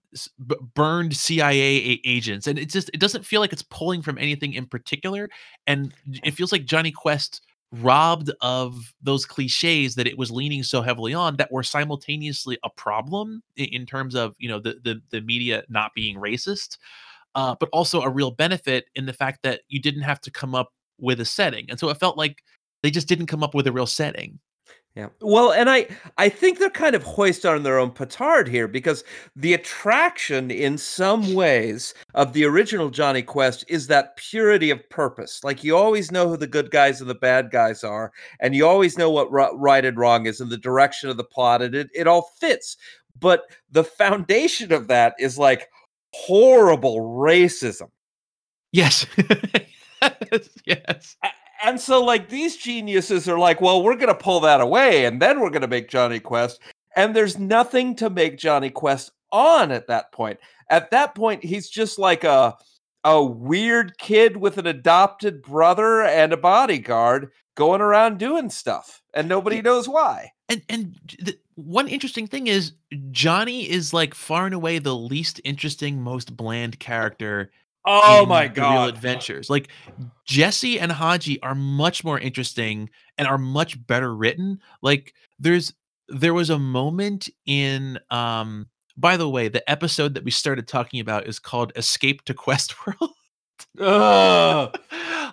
b- burned CIA agents, and it just it doesn't feel like it's pulling from anything in particular and it feels like Johnny Quest robbed of those cliches that it was leaning so heavily on that were simultaneously a problem i- in terms of you know the the, the media not being racist uh, but also a real benefit in the fact that you didn't have to come up with a setting and so it felt like they just didn't come up with a real setting Yeah. Well, and I I think they're kind of hoist on their own petard here because the attraction in some ways of the original Jonny Quest is that purity of purpose. Like you always know who the good guys and the bad guys are, and you always know what ri- right and wrong is and the direction of the plot, and it, it all fits. But the foundation of that is like horrible racism. yes yes A- And so, like, these geniuses are like, well, we're going to pull that away and then we're going to make Jonny Quest. And there's nothing to make Jonny Quest on at that point. At that point, he's just like a, a weird kid with an adopted brother and a bodyguard going around doing stuff. And nobody Yeah. knows why. and and the, one interesting thing is Jonny is like far and away the least interesting, most bland character Oh my the real God. adventures. Like Jessie and Hadji are much more interesting and are much better written. Like there's there was a moment in um by the way, the episode that we started talking about is called Escape to Quest World.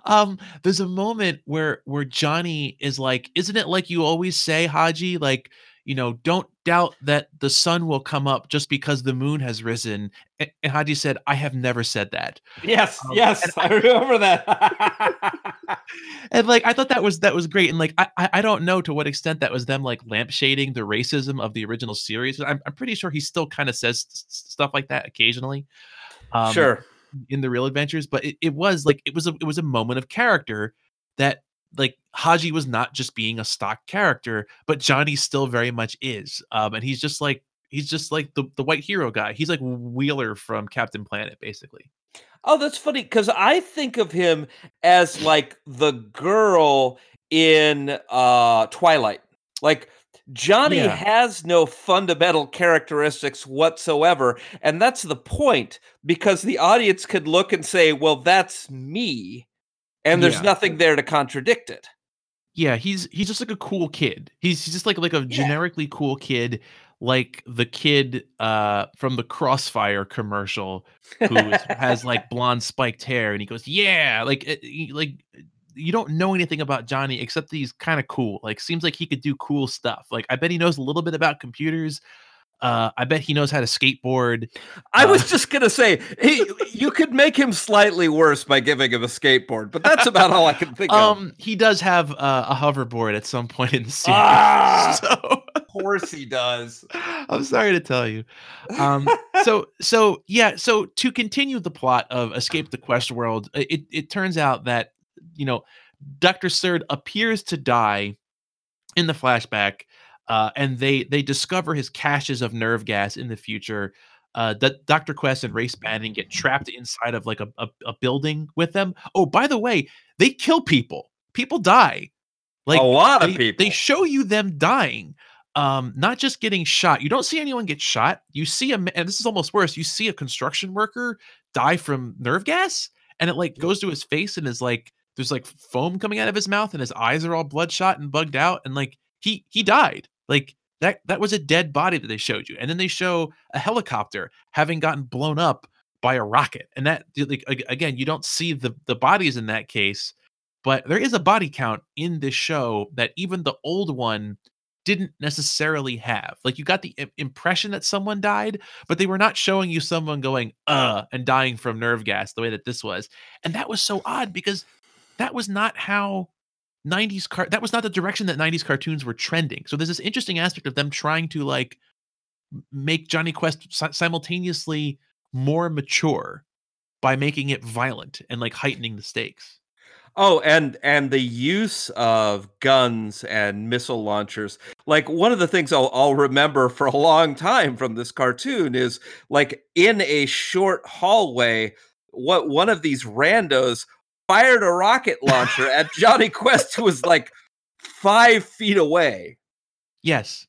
Um, there's a moment where where Jonny is like, "Isn't it like you always say, Hadji? Like, you know, don't doubt that the sun will come up just because the moon has risen." And, and Hadji said, "I have never said that." Yes, Um, yes, I remember that. And like, I thought that was that was great. And like, I I I don't know to what extent that was them like lampshading the racism of the original series. I'm I'm pretty sure he still kind of says stuff like that occasionally. Um, sure. in the real adventures, but it, it was like it was a it was a moment of character that like Hadji was not just being a stock character, but Jonny still very much is. Um, and he's just like he's just like the the white hero guy. He's like Wheeler from Captain Planet, basically. Oh, that's funny because I think of him as like the girl in uh Twilight. Like Jonny Yeah. has no fundamental characteristics whatsoever, and that's the point because the audience could look and say, "Well, that's me." And there's Yeah. nothing there to contradict it. Yeah, he's he's just like a cool kid. He's he's just like like a Yeah. generically cool kid, like the kid uh from the Crossfire commercial who is, has like blonde spiked hair, and he goes, "Yeah!" Like it, like you don't know anything about Jonny except that he's kind of cool. Like seems like he could do cool stuff. Like I bet he knows a little bit about computers. Uh, I bet he knows how to skateboard. I Uh, was just gonna say he, you could make him slightly worse by giving him a skateboard, but that's about all I can think of. Um, he does have uh, a hoverboard at some point in the series. Ah! So Of course he does. I'm sorry to tell you. Um, so so yeah, so to continue the plot of Escape the Quest World, it it turns out that you know Dr. Surd appears to die in the flashback, uh, and they they discover his caches of nerve gas in the future. Uh, that Dr. Quest and Race Bannon get trapped inside of like a, a, a building with them. Oh, by the way, they kill people. People die. Like a lot they, of people. they show you them dying um not just getting shot you don't see anyone get shot you see a and this is almost worse you see a construction worker die from nerve gas and it like goes to his face and is like there's like foam coming out of his mouth and his eyes are all bloodshot and bugged out and like he he died like that that was a dead body that they showed you and then they show a helicopter having gotten blown up by a rocket and that like again you don't see the the bodies in that case but there is a body count in this show that even the old one didn't necessarily have. Like you got the im- impression that someone died, but they were not showing you someone going uh and dying from nerve gas the way that this was. And that was so odd because that was not how 90s car that was not the direction that 90s cartoons were trending. So there's this interesting aspect of them trying to like make Jonny Quest si- simultaneously more mature by making it violent and like heightening the stakes. Oh, and and the use of guns and missile launchers. Like one of the things I'll, I'll remember for a long time from this cartoon is like in a short hallway, what one of these randos fired a rocket launcher at Jonny Quest, who was like five feet away. Yes.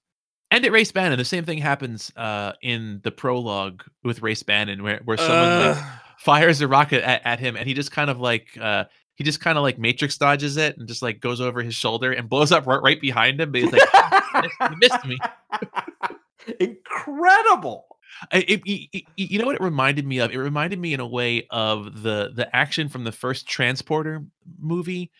And at Race Bannon, the same thing happens uh, in the prologue with Race Bannon, where where someone like, fires a rocket at, at him, and he just kind of like uh, he just kind of like matrix dodges it and just like goes over his shoulder and blows up right, right behind him. But he's like, "You missed me." Incredible. It, y- y- you know what it reminded me of? It reminded me in a way of the the action from the first Transporter movie,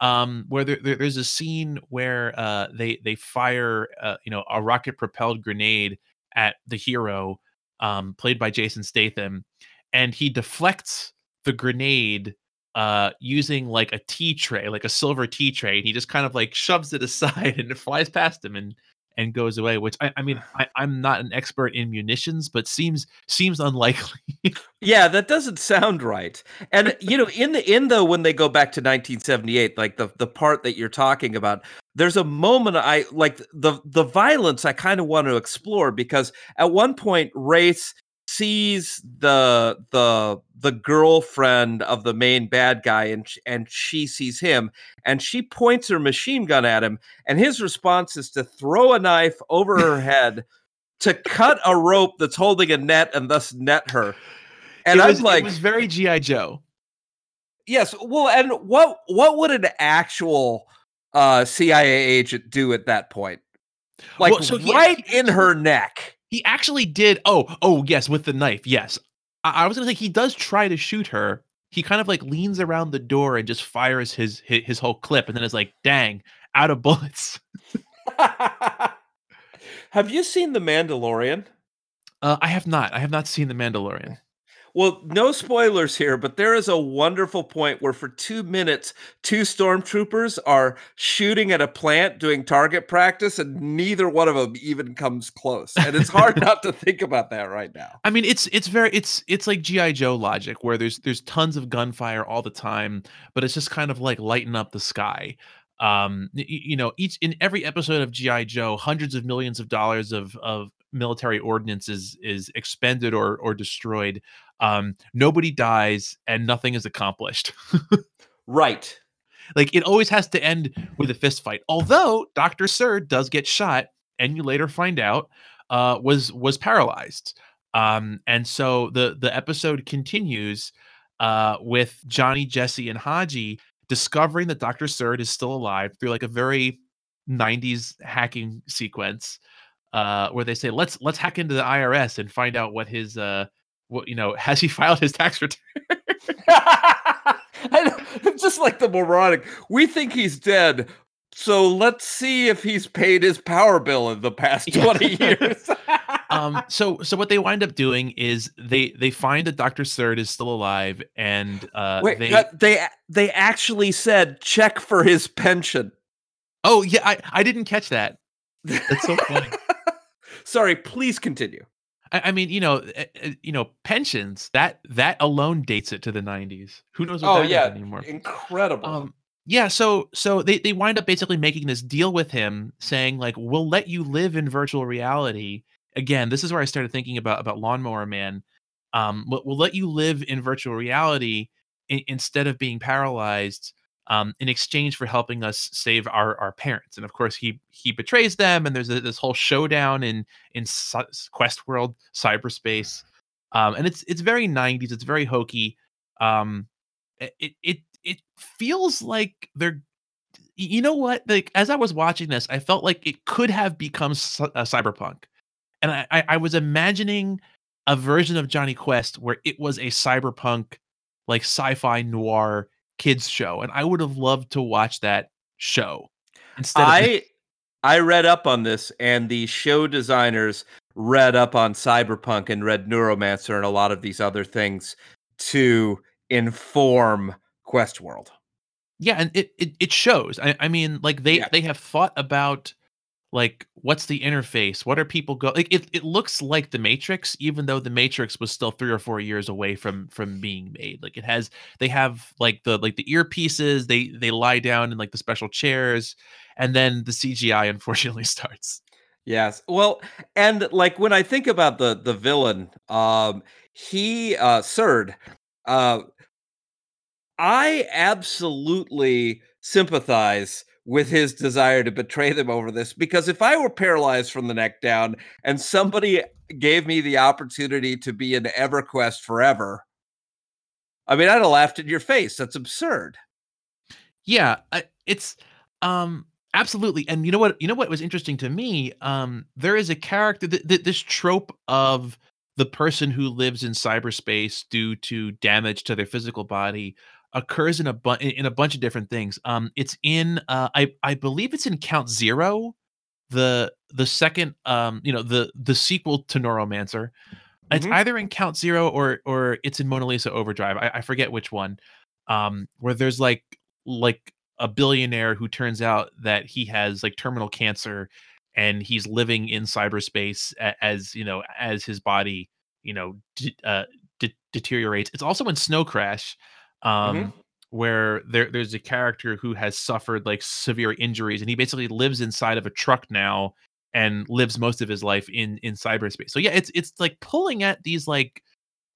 um, where there, there- there's a scene where uh, they they fire uh, you know a rocket propelled grenade at the hero, um, played by Jason Statham, and he deflects the grenade uh using like a tea tray like a silver tea tray and he just kind of like shoves it aside and it flies past him and and goes away which i, I mean I, i'm not an expert in munitions but seems seems unlikely Yeah, that doesn't sound right. And you know, in the in the when they go back to 1978, like the the part that you're talking about, there's a moment I like the the violence I kind of want to explore because at one point Race sees the the the girlfriend of the main bad guy and and she sees him and she points her machine gun at him and his response is to throw a knife over her head to cut a rope that's holding a net and thus net her and it I'm was, like, it was very gi joe yes. Well, and what what would an actual uh, CIA agent do at that point? Like Well, so he- right he- in her neck. He actually did oh oh yes with the knife yes. I, I was gonna say he does try to shoot her. He kind of like leans around the door and just fires his his, his whole clip and then is like dang out of bullets. Have you seen The Mandalorian? uh, i have not. I have not seen the mandalorian Well, no spoilers here, but there is a wonderful point where for two minutes, two stormtroopers are shooting at a plant doing target practice, and neither one of them even comes close. And it's hard not to think about that right now. I mean, it's it's very it's it's like GI Joe logic where there's there's tons of gunfire all the time, but it's just kind of like lighting up the sky. Um, y- y- you know, each in every episode of GI Joe, hundreds of millions of dollars of of military ordnance is is expended or or destroyed. Um, nobody dies and nothing is accomplished. Right. like it always has to end with a fist fight. Although Dr. Surd does get shot, and you later find out uh, was was paralyzed. Um, and so the the episode continues uh, with Jonny, Jessie, and Hadji discovering that Dr. Surd is still alive through like a very 90s hacking sequence uh, where they say let's let's hack into the IRS and find out what his uh you know has he filed his tax return it's just like the moronic. We think he's dead, so let's see if he's paid his power bill in the past Yeah. 20 years. um, so so what they wind up doing is they they find that Dr. Surd is still alive and uh Wait, they uh, they they actually said, "Check for his pension." Oh, yeah, I I didn't catch that. That's so funny. Sorry, please continue. I I mean, you know, eh eh, you know, pensions, that that alone dates it to the '90s. Who knows what Oh, that is yeah, anymore? incredible. Um, yeah, so so they they wind up basically making this deal with him saying, like, "We'll let you live in virtual reality." Again, this is where I started thinking about about Lawnmower Man. Um, "We'll we'll let you live in virtual reality in instead of being paralyzed, um, in exchange for helping us save our our parents." And, of course, he he betrays them, and there's a this whole showdown in in Quest world, cyberspace. Um, and it's it's very '90s, it's very hokey. Um, it it it feels like they're you know what? Like, as I was watching this, I felt like it could have become cy uh, Cyberpunk. And I I I was imagining a version of jonny Quest where it was a cyberpunk, like, sci-fi noir kids show, and I would have loved to watch that show instead of I I read up on this, and the show designers read up on Cyberpunk and read Neuromancer and a lot of these other things to inform Questworld. Yeah, and it it it shows. I I mean, like, they Yeah. they have thought about, like, what's the interface? What are people go like, it it looks like The Matrix, even though The Matrix was still 3 or 4 years away from from being made. Like, it has they have, like, the like, the earpieces, they they lie down in, like, the special chairs, and then the CGI unfortunately starts. Yes. Well, and, like, when I think about the the villain, um, he, uh, Surd, uh I absolutely sympathize with his desire to betray them over this, because if I were paralyzed from the neck down and somebody gave me the opportunity to be in EverQuest forever I mean, I'd have laughed in your face, that's absurd. Yeah, it's, um absolutely, and you know what you know what was interesting to me? Um, there is a character th th this trope of the person who lives in cyberspace due to damage to their physical body occurs in a bu in a bunch of different things. Um, it's in, uh, I I believe it's in Count Zero, the the 2nd, um, you know, the the sequel to Neuromancer. It's Mhm. either in Count Zero or or it's in Mona Lisa Overdrive, I I forget which one, um, where there's, like like, a billionaire who turns out that he has, like, terminal cancer, and he's living in cyberspace as, you know, as his body, you know, uh, de deteriorates. It's also in Snow Crash, Mhm. um, where there there's a character who has suffered, like, severe injuries, and he basically lives inside of a truck now and lives most of his life in in cyberspace. So, yeah, it's it's, like, pulling at these, like,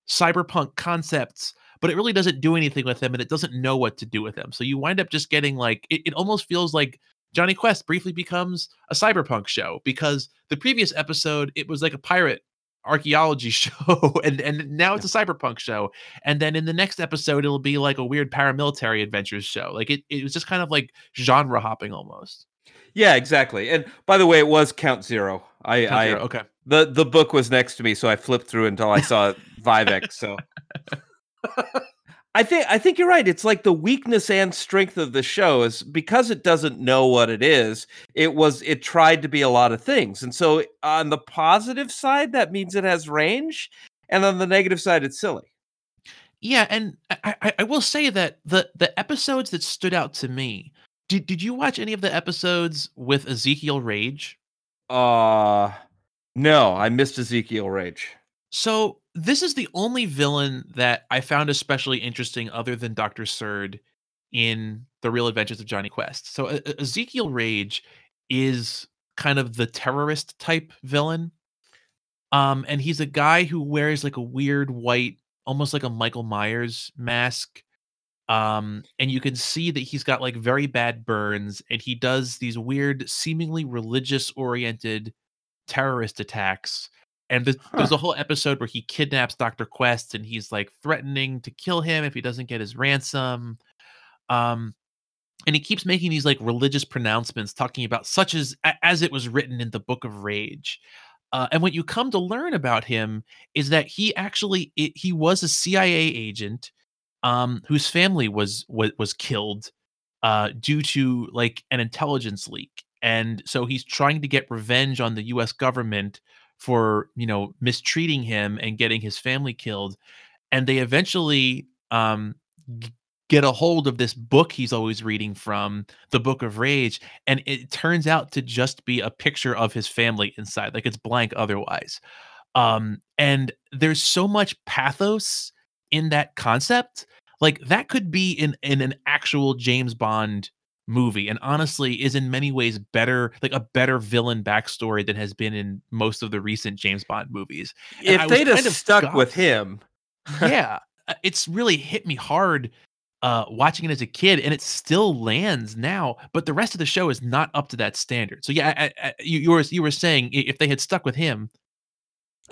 cyberpunk concepts, but it really doesn't do anything with them, and it doesn't know what to do with them. So you wind up just getting, like it it almost feels like Jonny Quest briefly becomes a cyberpunk show, because the previous episode, it was like a pirate archeology show, and and now it's a cyberpunk show, and then in the next episode, it'll be like a weird paramilitary adventures show. Like, it it was just kind of, like, genre hopping almost. Yeah, exactly, and by the way, it was Count Zero. I Count I Zero, okay. the the book was next to me, so I flipped through until I saw Virek, so I thi I think you're right, it's like the weakness and strength of the show is because it doesn't know what it is, it was it tried to be a lot of things, and so on the positive side, that means it has range, and on the negative side, it's silly. Yeah, and I I I will say that the the episodes that stood out to me did did you watch any of the episodes with Ezekiel Rage? Uh, no, I missed Ezekiel Rage. So, this is the only villain that I found especially interesting other than Dr. Surd in The Real Adventures of Jonny Quest. So, Ezekiel Rage is kind of the terrorist type villain. Um, and he's a guy who wears, like, a weird white, almost like a Michael Myers mask. Um, and you can see that he's got, like, very bad burns, and he does these weird, seemingly religious-oriented terrorist attacks. And the Huh. there's a whole episode where he kidnaps Dr. Quest, and he's, like, threatening to kill him if he doesn't get his ransom. Um, and he keeps making these, like, religious pronouncements talking about such as as it was written in the Book of Rage. Uh, and what you come to learn about him is that he actually i he was a CIA agent, um, whose family was wa was killed, uh, due to, like, an intelligence leak. And so he's trying to get revenge on the US government for you know mistreating him and getting his family killed and they eventually um get a hold of this book he's always reading from the book of rage and it turns out to just be a picture of his family inside like it's blank otherwise. Um and there's so much pathos in that concept like that could be in in an actual james bond movie and honestly is in many ways better like a better villain backstory than has been in most of the recent james bond movies. And If they'd have stuck with him, yeah, uh, it's really hit me hard uh watching it as a kid and it still lands now but the rest of the show is not up to that standard. So yeah I, I, you, you were you were saying if they had stuck with him.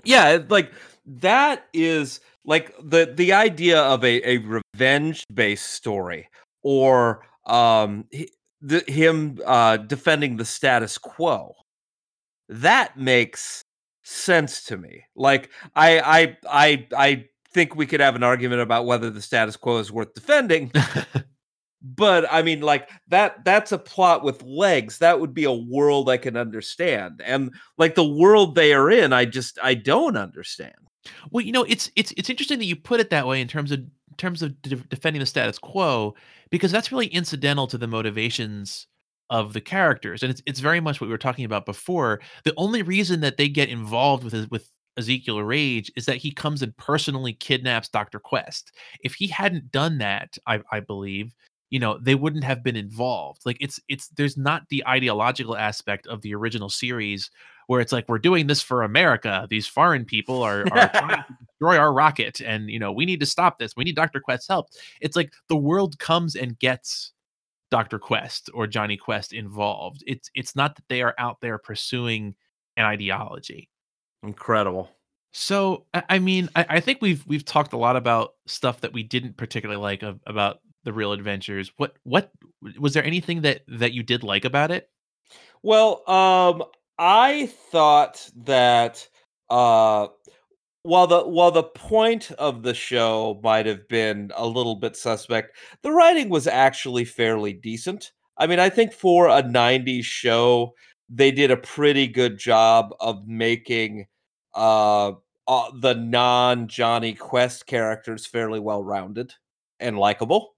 Yeah, like that is like the the idea of a a revenge based story or um the, him uh defending the status quo. That makes sense to me. Like i i i i think we could have an argument about whether the status quo is worth defending. But i mean like that that's a plot with legs. That would be a world i can understand. And like the world they are in i just i don't understand. Well you know it's it's it's interesting that you put it that way in terms of terms of de- defending the status quo because that's really incidental to the motivations of the characters and it's it's very much what we were talking about before the only reason that they get involved with with Ezekiel Rage is that he comes and personally kidnaps Dr. Quest. If he hadn't done that, I, I believe, you know, they wouldn't have been involved. Like it's it's there's not the ideological aspect of the original series where it's like we're doing this for America. These foreign people are, are trying to destroy our rocket, and you know we need to stop this. We need Dr. Quest's help. It's like the world comes and gets Dr. Quest or Jonny Quest involved. It's it's not that they are out there pursuing an ideology. incredible So I, I mean, I, I think we've we've talked a lot about stuff that we didn't particularly like of, about the real adventures. What what was there anything that that you did like about it? well um i thought that uh while the while the point of the show might have been a little bit suspect the writing was actually fairly decent i mean i think for a 90s show they did a pretty good job of making uh, uh the non jonny quest characters fairly well rounded and likable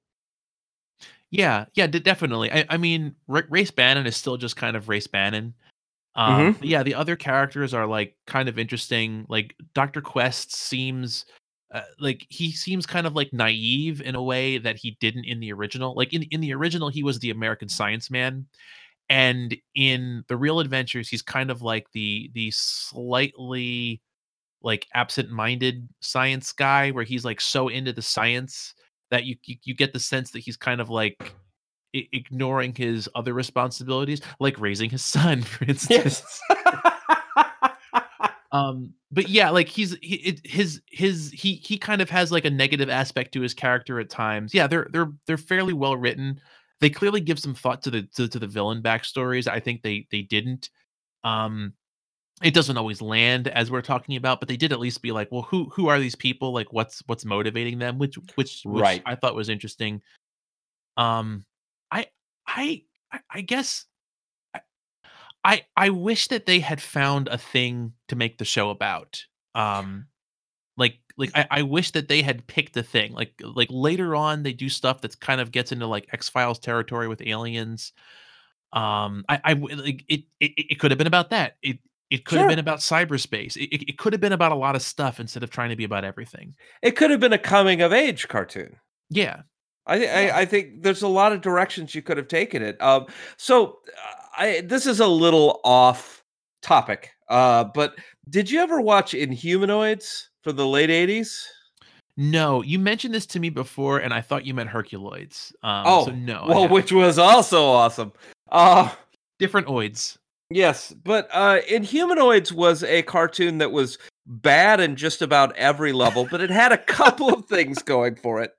Yeah, yeah, de- definitely. I, I mean, Ra- Race Bannon is still just kind of Race Bannon. Um, Mhm. yeah, the other characters are like kind of interesting. Like Dr. Quest seems uh, like he seems kind of like naive in a way that he didn't in the original. Like in in the original, he was the American science man, and in the real adventures, he's kind of like the the slightly like absent-minded science guy where he's like so into the science that you you, you get the sense that he's kind of like i- ignoring his other responsibilities like raising his son for instance. Yes. Um but yeah like he's he, it, his his he he kind of has like a negative aspect to his character at times. Yeah they're they're they're fairly well written. They clearly give some thought to the to, to the villain backstories. I think they they didn't. Um it doesn't always land as we're talking about but they did at least be like well who who are these people? Like what's what's motivating them? Which which which Right. i thought was interesting. Um i i guess I, I wish that they had found a thing to make the show about um like like I, I wish that they had picked a thing like like later on they do stuff that's kind of gets into like x-files territory with aliens um i i like it it, it could have been about that it it could have been about cyberspace it, it, it could have been about a lot of stuff instead of trying to be about everything. It could have been a coming of age cartoon. Yeah I, Yeah. I I think there's a lot of directions you could have taken it. Um, so uh, I this is a little off topic, uh, but did you ever watch Inhumanoids from the late '80s? no you mentioned this to me before and i thought you meant herculoids um Oh, so no well, which was also awesome. Uh, different oids yes, but uh, Inhumanoids was a cartoon that was bad in just about every level, but it had a couple of things going for it.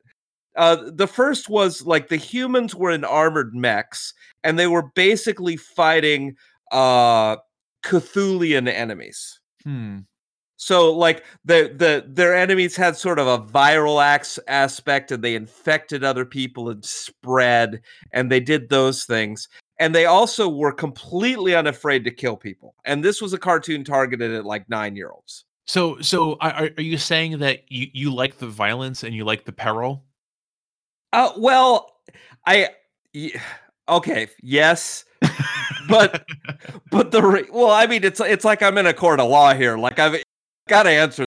Uh, the first was like the humans were in armored mechs, and they were basically fighting uh, Cthulian enemies. hmm So like the the their enemies had sort of a viral ax- aspect, and they infected other people and spread, and they did those things. and they also were completely unafraid to kill people. And this was a cartoon targeted at like nine year olds. So, so are, are you saying that you, you like the violence and you like the peril? Uh, well, I, okay, yes, but, but the, well, I mean, it's, it's like I'm in a court of law here. Like I've got to answer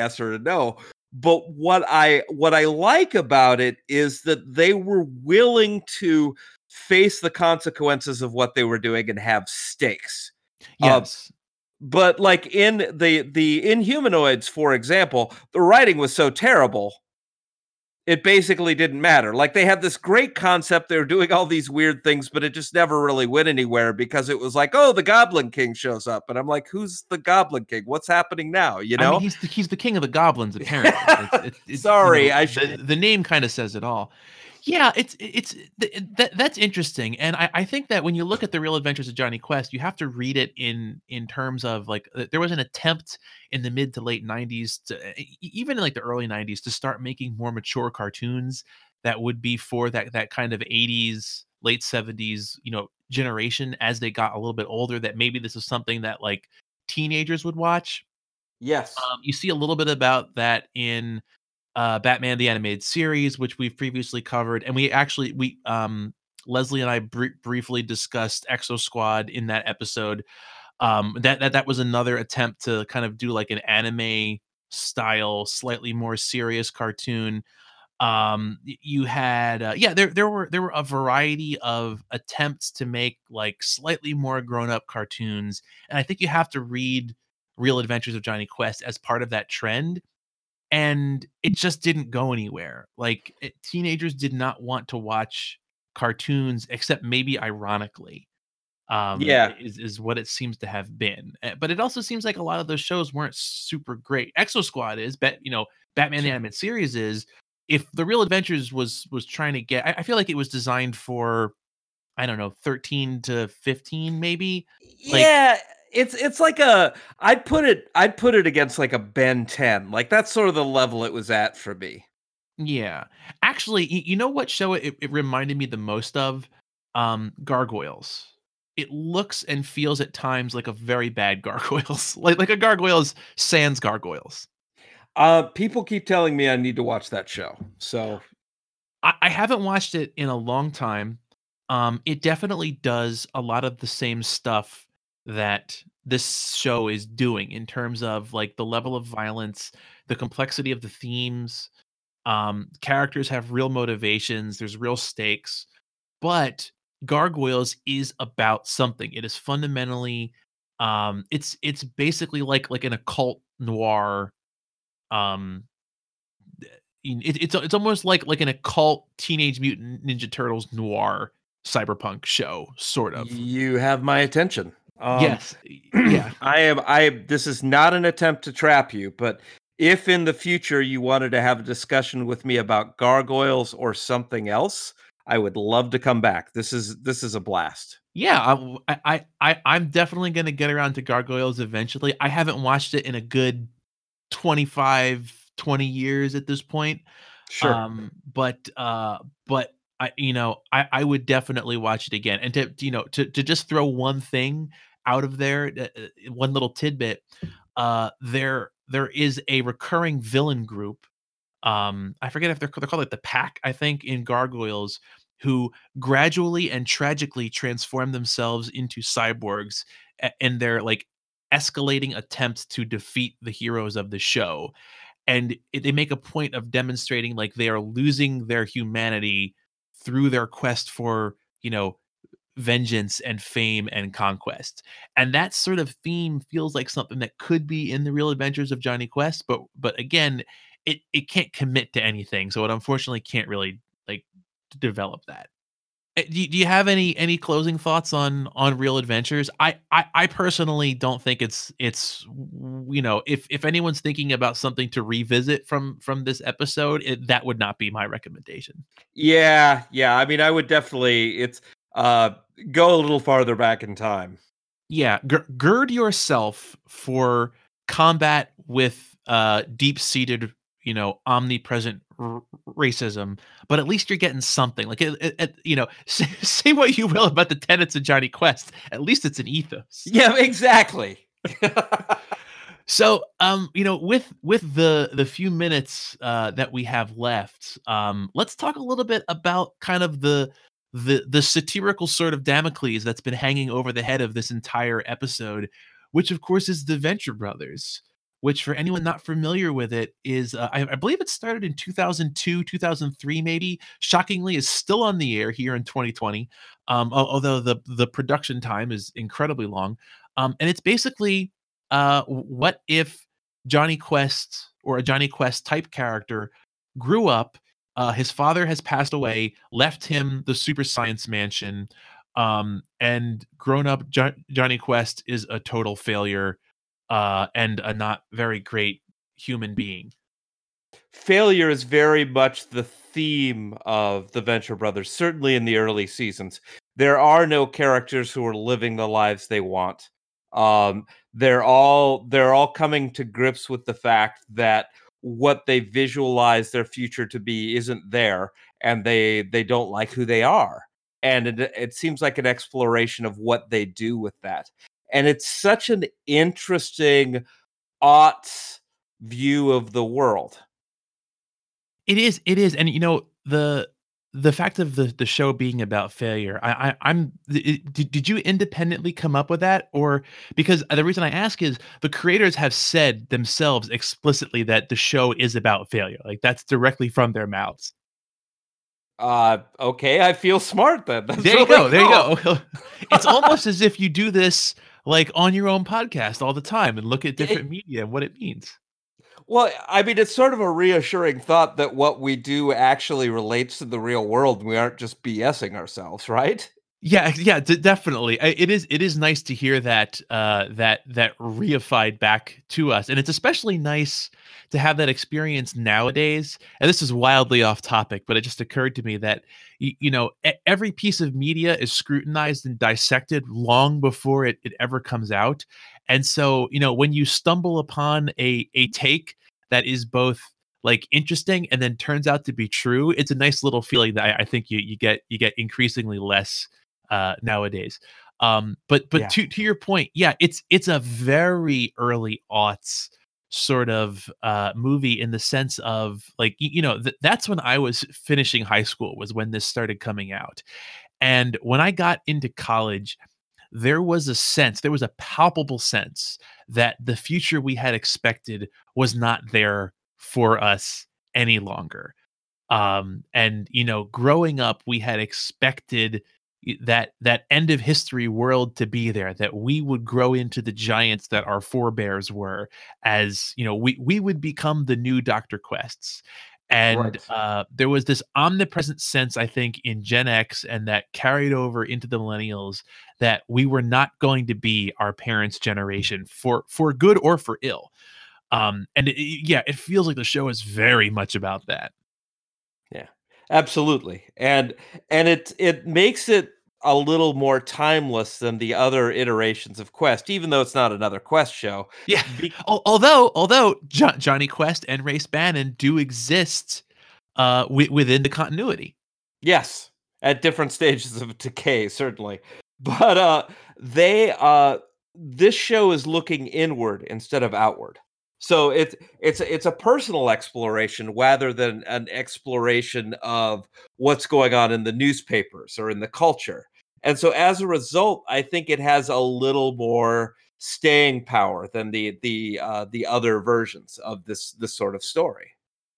yes or no. But what I, what I like about it is that they were willing to face the consequences of what they were doing and have stakes. Uh, yes. Uh, but like in the the Inhumanoids, for example, the writing was so terrible it basically didn't matter. Like they had this great concept, they were doing all these weird things, but it just never really went anywhere because it was like, oh, the Goblin King shows up, and I'm like, who's the Goblin King? What's happening now? You know, I mean, he's the, he's the king of the goblins. Apparently, it's, it's, it's, sorry, you know, I should... the, the name kind of says it all. Yeah, it's it's that that's interesting, and I, I think that when you look at the real adventures of jonny Quest, you have to read it in in terms of like there was an attempt in the mid to late '90s, to, even in like the early '90s, to start making more mature cartoons that would be for that that kind of '80s, late '70s, you know, generation as they got a little bit older. That maybe this is something that like teenagers would watch. Yes, um, you see a little bit about that in uh, Batman the Animated Series, which we've previously covered, and we actually we um, Leslie and I br- briefly discussed Exo Squad in that episode. Um, that that that was another attempt to kind of do like an anime style, slightly more serious cartoon. Um, you had uh, yeah, there there were there were a variety of attempts to make like slightly more grown up cartoons, and I think you have to read Real Adventures of Jonny Quest as part of that trend and it just didn't go anywhere. Like it, teenagers did not want to watch cartoons, except maybe ironically. Um, yeah, is is what it seems to have been. Eh, but it also seems like a lot of those shows weren't super great. Exo Squad is, bet you know, Batman the Animated Series is. If the Real Adventures was was trying to get, I, I feel like it was designed for, I don't know, thirteen to fifteen, maybe. Like, yeah, it's it's like a I'd put it I'd put it against like a Ben 10. Like that's sort of the level it was at for me. Yeah. Actually, you know what show it, it reminded me the most of? Um Gargoyles. It looks and feels at times like a very bad Gargoyles. like like a Gargoyles sans Gargoyles. Uh people keep telling me I need to watch that show. So I, I haven't watched it in a long time. Um it definitely does a lot of the same stuff that this show is doing in terms of like the level of violence, the complexity of the themes. Um, characters have real motivations, there's real stakes, but Gargoyles is about something. It is fundamentally um it's it's basically like like an occult noir um it, it's it's almost like like an occult teenage mutant ninja turtles noir cyberpunk show sort of you have my attention um, yes. Yeah. I am I this is not an attempt to trap you, but if in the future you wanted to have a discussion with me about gargoyles or something else, I would love to come back. This is this is a blast. Yeah, I I, I I'm definitely going to get around to gargoyles eventually. I haven't watched it in a good 25 20 years at this point. Sure. Um but uh but I you know, I I would definitely watch it again. And to you know, to to just throw one thing out of there, uh, uh, one little tidbit, uh there there is a recurring villain group. Um I forget if they're they're called like the pack, I think, in Gargoyles who gradually and tragically transform themselves into cyborgs in their like escalating attempts to defeat the heroes of the show and it, they make a point of demonstrating like they are losing their humanity through their quest for you know vengeance and fame and conquest. And that sort of theme feels like something that could be in the real adventures of Jonny quest but but again it it can't commit to anything so it unfortunately can't really like develop that eh, do, do you have any any closing thoughts on on real adventures? I, I i personally don't think it's it's you know if if anyone's thinking about something to revisit from from this episode it, that would not be my recommendation. Yeah yeah i mean i would definitely it's uh go a little farther back in time. Yeah gird yourself for combat with uh deep-seated you know omnipresent r- racism, but at least you're getting something. Like, it, it, it- you know, say, say what you will about the tenets of Jonny Quest. At least it's an ethos. Yeah, exactly. So, um, you know, with with the the few minutes uh, that we have left, um, let's talk a little bit about kind of the the the satirical sort of Damocles that's been hanging over the head of this entire episode, which of course is the Venture Brothers. Which, for anyone not familiar with it, is uh, I, I believe it started in 2002, 2003, maybe. Shockingly, is still on the air here in 2020, um, although the the production time is incredibly long. Um, and it's basically uh, what if Jonny Quest or a Jonny Quest type character grew up? Uh, his father has passed away, left him the super science mansion, um, and grown up jo- Jonny Quest is a total failure uh, and a not very great human being. Failure is very much the theme of the Venture Brothers, certainly in the early seasons. There are no characters who are living the lives they want. Um, they're all they're all coming to grips with the fact that what they visualize their future to be isn't there, and they they don't like who they are. And it, it seems like an exploration of what they do with that. And it's such an interesting aughts view of the world. It is, it is, and you know the the fact of the the show being about failure. I, I I'm it, did, did you independently come up with that, or because the reason I ask is the creators have said themselves explicitly that the show is about failure. Like that's directly from their mouths. Uh, okay, I feel smart then. That's There you really go. There you go. it's almost as if you do this like on your own podcast all the time and look at It- different media and what it means. Well, I mean, it's sort of a reassuring thought that what we do actually relates to the real world. We aren't just BSing ourselves, right? Yeah, yeah, d- definitely. I- It is. It is nice to hear that. Uh, that that reified back to us, and it's especially nice to have that experience nowadays. And this is wildly off topic, but it just occurred to me that you know every piece of media is scrutinized and dissected long before it, it ever comes out. And so, you know, when you stumble upon a a take that is both like interesting and then turns out to be true, it's a nice little feeling that I, I think you you get you get increasingly less uh nowadays um but but Yeah. to to your point yeah it's it's a very early aughts sort of uh movie in the sense of like you know th- that's when i was finishing high school was when this started coming out. And when i got into college there was a sense there was a palpable sense that the future we had expected was not there for us any longer. Um and you know growing up we had expected that that end of history world to be there that we would grow into the giants that our forebears were as you know we we would become the new dr quests and Right. uh, there was this omnipresent sense i think in gen x and that carried over into the millennials that we were not going to be our parents generation for for good or for ill um and it, it- yeah it feels like the show is very much about that Yeah. Absolutely. And and it it makes it a little more timeless than the other iterations of Quest, even though it's not another Quest show. Yeah. Be- although although jo- Jonny Quest and Race Bannon do exist uh wi- within the continuity. Yes, at different stages of decay, certainly. But uh they uh this show is looking inward instead of outward. So it's it's it's a personal exploration rather than an exploration of what's going on in the newspapers or in the culture. And so as a result, I think it has a little more staying power than the the uh the other versions of this this sort of story.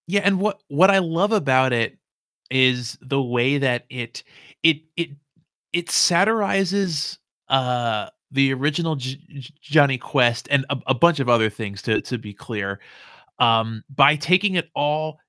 Yeah, and what what I love about it is the way that it it it it satirizes uh the original J- J- Jonny Quest and a, a bunch of other things to to be clear um by taking it all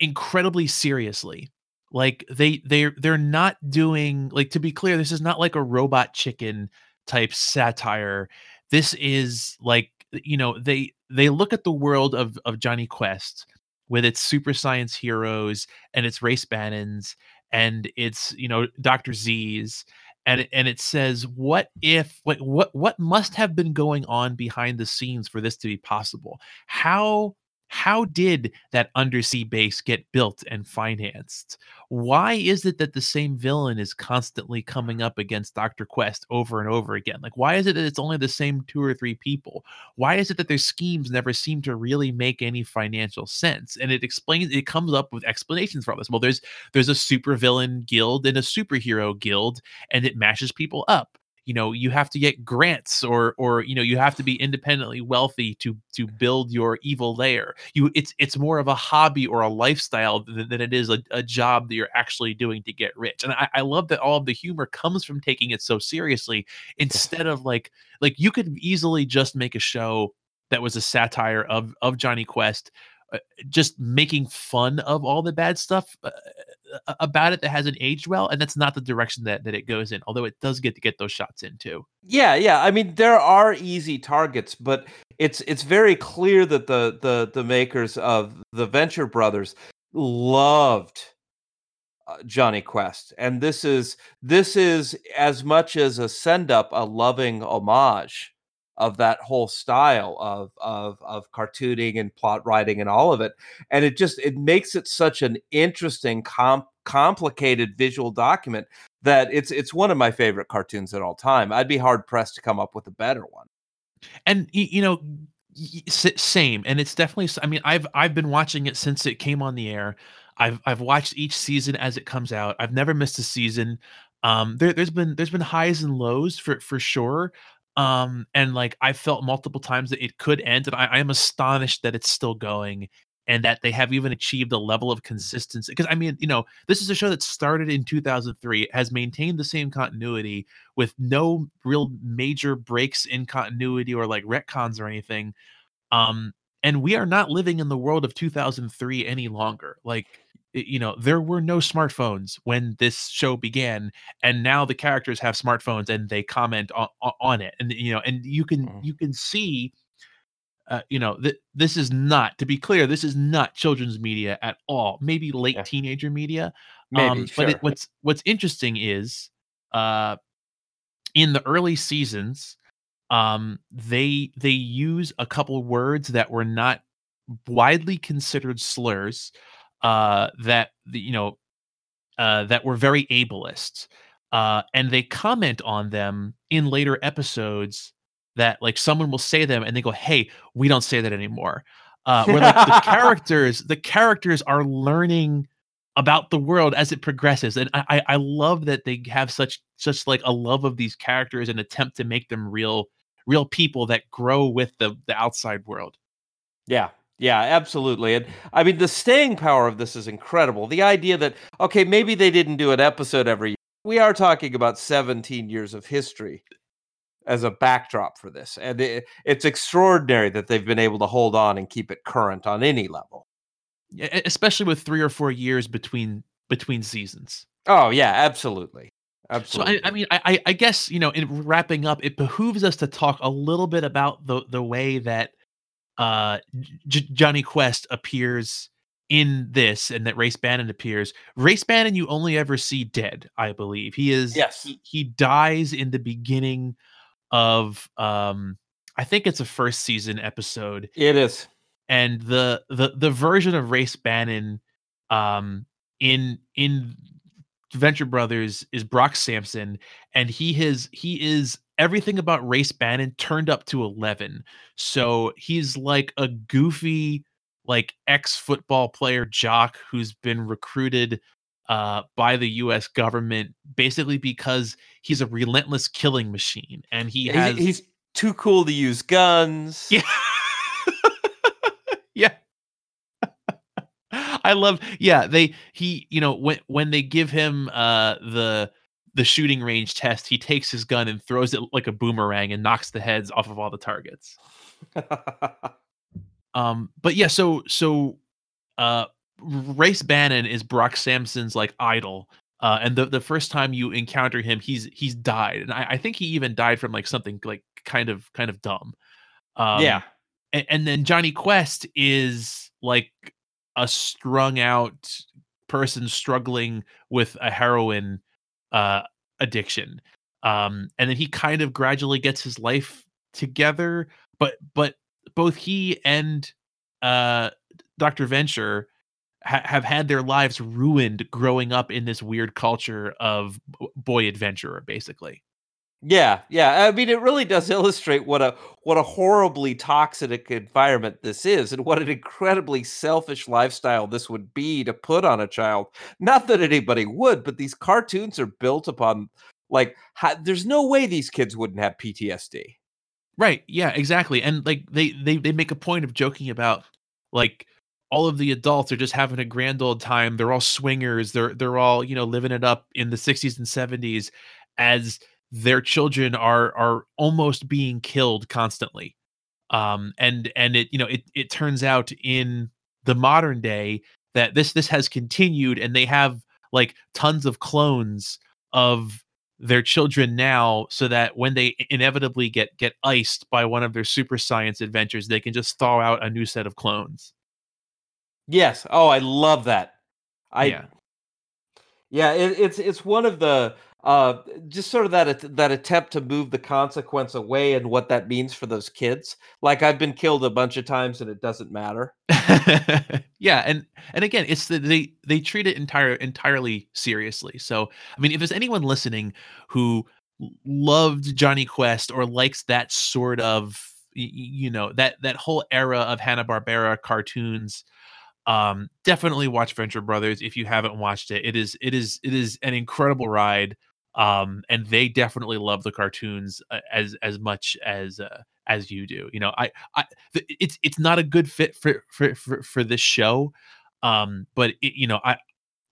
incredibly seriously. Like they they're they're not doing like to be clear this is not like a robot chicken type satire. This is like you know they they look at the world of of jonny quest with its super science heroes and its race bannons and its you know dr z's and it, and it says what if like what what must have been going on behind the scenes for this to be possible? How how did that undersea base get built and financed? Why is it that the same villain is constantly coming up against Dr. Quest over and over again? Like, why is it that it's only the same two or three people? Why is it that their schemes never seem to really make any financial sense? And it explains, it comes up with explanations for all this. Well, there's there's a supervillain guild and a superhero guild, and it mashes people up you know you have to get grants or or you know you have to be independently wealthy to to build your evil lair. You it's it's more of a hobby or a lifestyle than, than it is a, a job that you're actually doing to get rich. And I, I love that all of the humor comes from taking it so seriously instead of like like you could easily just make a show that was a satire of of Jonny Quest just making fun of all the bad stuff uh, about it that hasn't aged well, and that's not the direction that that it goes in. Although it does get to get those shots in too. Yeah, yeah. I mean, there are easy targets, but it's it's very clear that the the the makers of the Venture Brothers loved Jonny Quest, and this is this is as much as a send up, a loving homage of that whole style of of of cartooning and plot writing and all of it and it just it makes it such an interesting comp complicated visual document that it's it's one of my favorite cartoons at all time. I'd be hard pressed to come up with a better one. And you know same and it's definitely i mean i've i've been watching it since it came on the air. I've i've watched each season as it comes out. I've never missed a season. Um there, has been there's been highs and lows for for sure um, and like I felt multiple times that it could end, and I, I am astonished that it's still going and that they have even achieved a level of consistency. Because I mean, you know, this is a show that started in 2003, has maintained the same continuity with no real major breaks in continuity or like retcons or anything. Um, and we are not living in the world of 2003 any longer. Like you know there were no smartphones when this show began and now the characters have smartphones and they comment on, on it and you know and you can mm. you can see uh, you know that this is not to be clear this is not children's media at all maybe late yeah. teenager media maybe um, sure. but it, what's what's interesting is uh in the early seasons um they they use a couple words that were not widely considered slurs uh, that you know uh, that were very ableist, uh, and they comment on them in later episodes. That like someone will say them and they go, "Hey, we don't say that anymore." Uh, where like the characters, the characters are learning about the world as it progresses, and I I love that they have such such like a love of these characters and attempt to make them real real people that grow with the the outside world. Yeah, yeah, absolutely. And I mean, the staying power of this is incredible. The idea that, okay, maybe they didn't do an episode every year. We are talking about 17 years of history as a backdrop for this. And it, it's extraordinary that they've been able to hold on and keep it current on any level. Especially with three or four years between between seasons. Oh yeah, absolutely. Absolutely. So I, I mean, I, I guess you know, in wrapping up, it behooves us to talk a little bit about the the way that uh, J- Jonny Quest appears in this and that Race Bannon appears. Race Bannon you only ever see dead, I believe. He is yes. He, he dies in the beginning of um I think it's a first season episode. It is. And the the the version of Race Bannon um in in Venture Brothers is Brock Samson and he has he is everything about Race Bannon turned up to 11. So he's like a goofy, like ex football player jock who's been recruited uh, by the U.S. government basically because he's a relentless killing machine, and he he's, has he's too cool to use guns. Yeah, yeah. I love. Yeah, they he you know when when they give him uh the the shooting range test, he takes his gun and throws it like a boomerang and knocks the heads off of all the targets. um, but yeah, so so uh Race Bannon is Brock Samson's like idol. Uh, and the, the first time you encounter him, he's he's died, and I, I think he even died from like something like kind of kind of dumb. Um, yeah, and, and then Jonny Quest is like a strung out person struggling with a heroin uh, addiction. Um, and then he kind of gradually gets his life together, but but both he and uh Dr. Venture ha- have had their lives ruined growing up in this weird culture of b- boy adventurer, basically. Yeah, yeah. I mean, it really does illustrate what a what a horribly toxic environment this is, and what an incredibly selfish lifestyle this would be to put on a child. Not that anybody would, but these cartoons are built upon like ha- there's no way these kids wouldn't have PTSD. Right. Yeah, exactly. And like they they they make a point of joking about like all of the adults are just having a grand old time. They're all swingers. They're they're all, you know, living it up in the 60s and 70s as their children are are almost being killed constantly. Um and and it you know, it it turns out in the modern day that this this has continued and they have like tons of clones of their children now so that when they inevitably get get iced by one of their super science adventures they can just thaw out a new set of clones Yes. Oh, I love that. I yeah Yeah, it, it's it's one of the uh just sort of that that attempt to move the consequence away and what that means for those kids. Like I've been killed a bunch of times and it doesn't matter. yeah and and again it's the, they they treat it entire entirely seriously so i mean if there's anyone listening who loved jonny quest or likes that sort of you know that that whole era of hanna-barbera cartoons um definitely watch venture brothers if you haven't watched it it is it is it is an incredible ride um and they definitely love the cartoons uh, as as much as uh, as you do you know i i it's it's not a good fit for for for, for this show um but it, you know i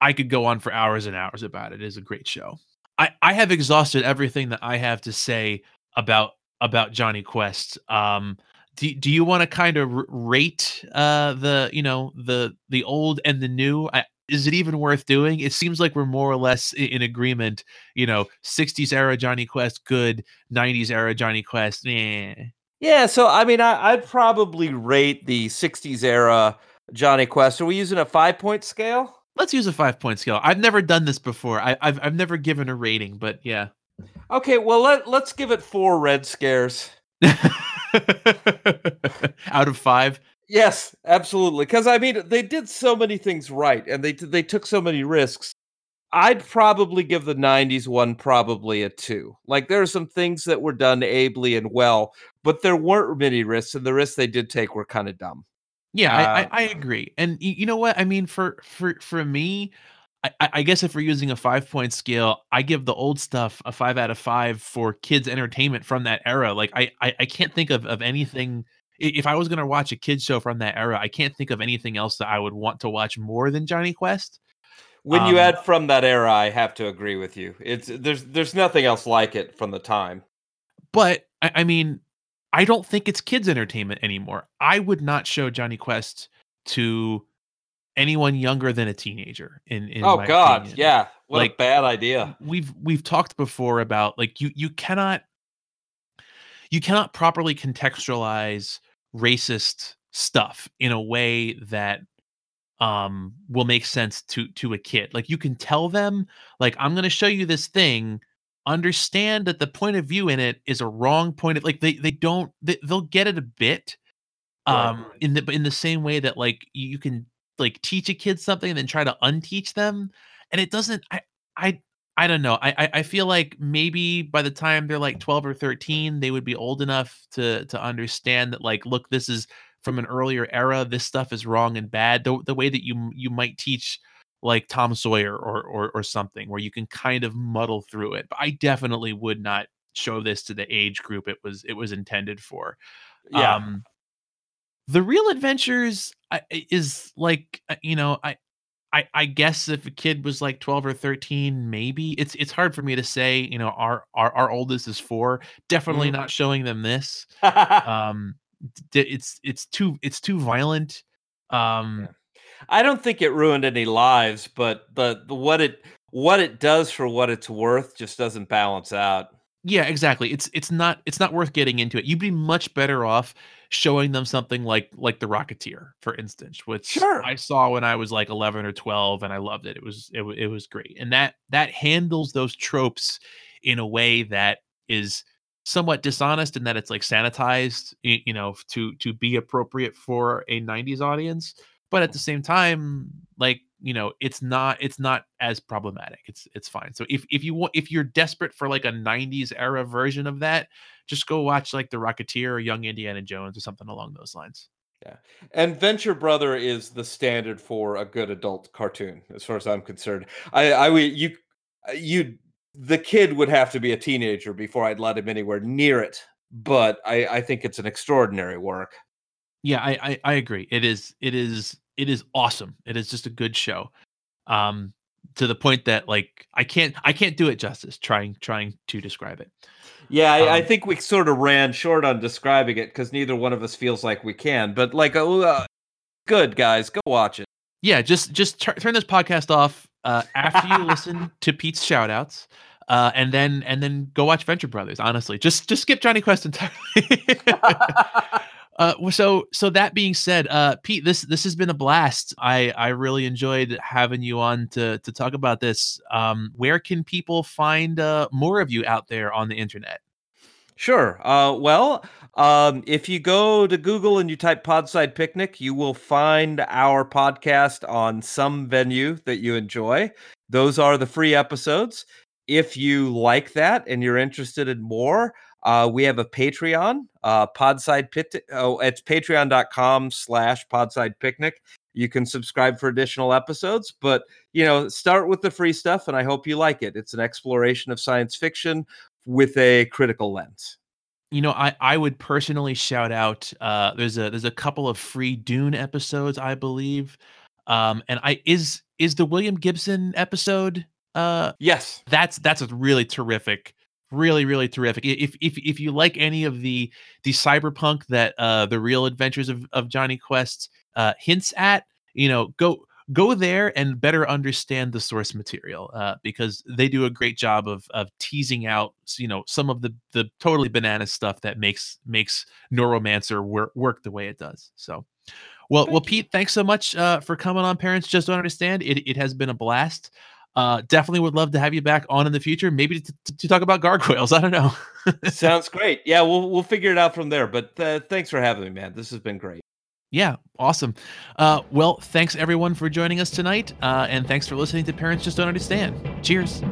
i could go on for hours and hours about it it is a great show. I i have exhausted everything that i have to say about about jonny quest um do, do you want to kind of rate uh the you know the the old and the new? I, is it even worth doing it seems like we're more or less in agreement you know 60s era jonny quest good 90s era jonny quest eh. Yeah, so I mean I I'd probably rate the 60s era Jonny Quest. Are we using a 5 point scale? let's use a five point scale i've never done this before I, I've, I've never given a rating but yeah Okay, well let let's give it 4 red scares. out of five Yes, absolutely. Because I mean, they did so many things right, and they they took so many risks. I'd probably give the '90s one probably a two. Like there are some things that were done ably and well, but there weren't many risks, and the risks they did take were kind of dumb. Yeah, I, I Uh, I agree, and y- you know what I mean for for for me, I, I I guess if we're using a five point scale, I give the old stuff a five out of five for kids entertainment from that era. Like I I, I can't think of of anything. If I was gonna watch a kids show from that era, I can't think of anything else that I would want to watch more than Jonny Quest. when you Um, add from that era, I have to agree with you. It's there's there's nothing else like it from the time. but I, I mean, I don't think it's kids entertainment anymore. I would not show Jonny Quest to anyone younger than a teenager. In in Oh God, opinion. yeah, what Like, a bad idea. we've we've talked before about like you you cannot you cannot properly contextualize racist stuff in a way that um will make sense to to a kid like you can tell them like i'm going to show you this thing understand that the point of view in it is a wrong point of like they they don't they, they'll get it a bit Right. um in the in the same way that like you you can like teach a kid something and then try to unteach them and it doesn't i i i don't know i i I feel like maybe by the time they're like 12 or 13 they would be old enough to to understand that like look this is from an earlier era this stuff is wrong and bad the, the way that you you might teach like tom sawyer or, or or something where you can kind of muddle through it but i definitely would not show this to the age group it was it was intended for Yeah, um the real adventures is like uh, you know I, I i guess if a kid was like 12 or 13 maybe it's it's hard for me to say you know our our, our oldest is four definitely Mhm. not showing them this um it's it's too it's too violent um I don't think it ruined any lives, but the, the what it what it does for what it's worth just doesn't balance out. Yeah, exactly. It's it's not it's not worth getting into it. You'd be much better off showing them something like like The Rocketeer, for instance, which Sure. I saw when I was like 11 or 12 and I loved it. It was it, it was great. And that that handles those tropes in a way that is somewhat dishonest in that it's like sanitized, you know, to to be appropriate for a 90s audience, but at the same time, like you know, it's not it's not as problematic. It's it's fine. So if if you want if you're desperate for like a '90s era version of that, just go watch like The Rocketeer or Young Indiana Jones or something along those lines. Yeah. And Venture Brother is the standard for a good adult cartoon, as far as I'm concerned. I, I would you, uh, you, the kid would have to be a teenager before I'd let him anywhere near it. But I, I think it's an extraordinary work. Yeah, I, I, I agree. It is, it is, it is awesome. It is just a good show. Um, to the point that like I can't, I can't do it justice trying, trying to describe it. Yeah, I, um, I, think we sort of ran short on describing it because neither one of us feels like we can. But like, oh, uh, good guys, go watch it. Yeah, just just t- turn this podcast off uh, after you listen to Pete's shoutouts. Uh, and then and then go watch Venture Brothers. Honestly, just just skip Jonny Quest entirely. uh, so so that being said, uh, Pete, this this has been a blast. I I really enjoyed having you on to to talk about this. Um, where can people find uh, more of you out there on the internet? Sure. Uh, well, um, if you go to Google and you type Podside Picnic, you will find our podcast on some venue that you enjoy. Those are the free episodes. If you like that and you're interested in more, uh, we have a Patreon, uh, Podside Pit. Oh, it's patreon.com slash Podside Picnic. You can subscribe for additional episodes, but you know, start with the free stuff, and I hope you like it. It's an exploration of science fiction with a critical lens. You know, I I would personally shout out. Uh, there's a there's a couple of free Dune episodes, I believe. Um, and I is is the William Gibson episode. Uh, yes, that's that's a really terrific, really really terrific. If if if you like any of the the cyberpunk that uh the real adventures of of Jonny Quest uh hints at, you know, go go there and better understand the source material uh, because they do a great job of of teasing out you know some of the the totally banana stuff that makes makes neuromancer work work the way it does so well Thank well you. pete thanks so much uh, for coming on parents just don't understand it, it has been a blast uh, definitely would love to have you back on in the future maybe to, to, to talk about gargoyles i don't know sounds great yeah we'll we'll figure it out from there but uh, thanks for having me man this has been great yeah, awesome. Uh, well, thanks everyone for joining us tonight, uh, and thanks for listening to Parents Just Don't Understand. Cheers.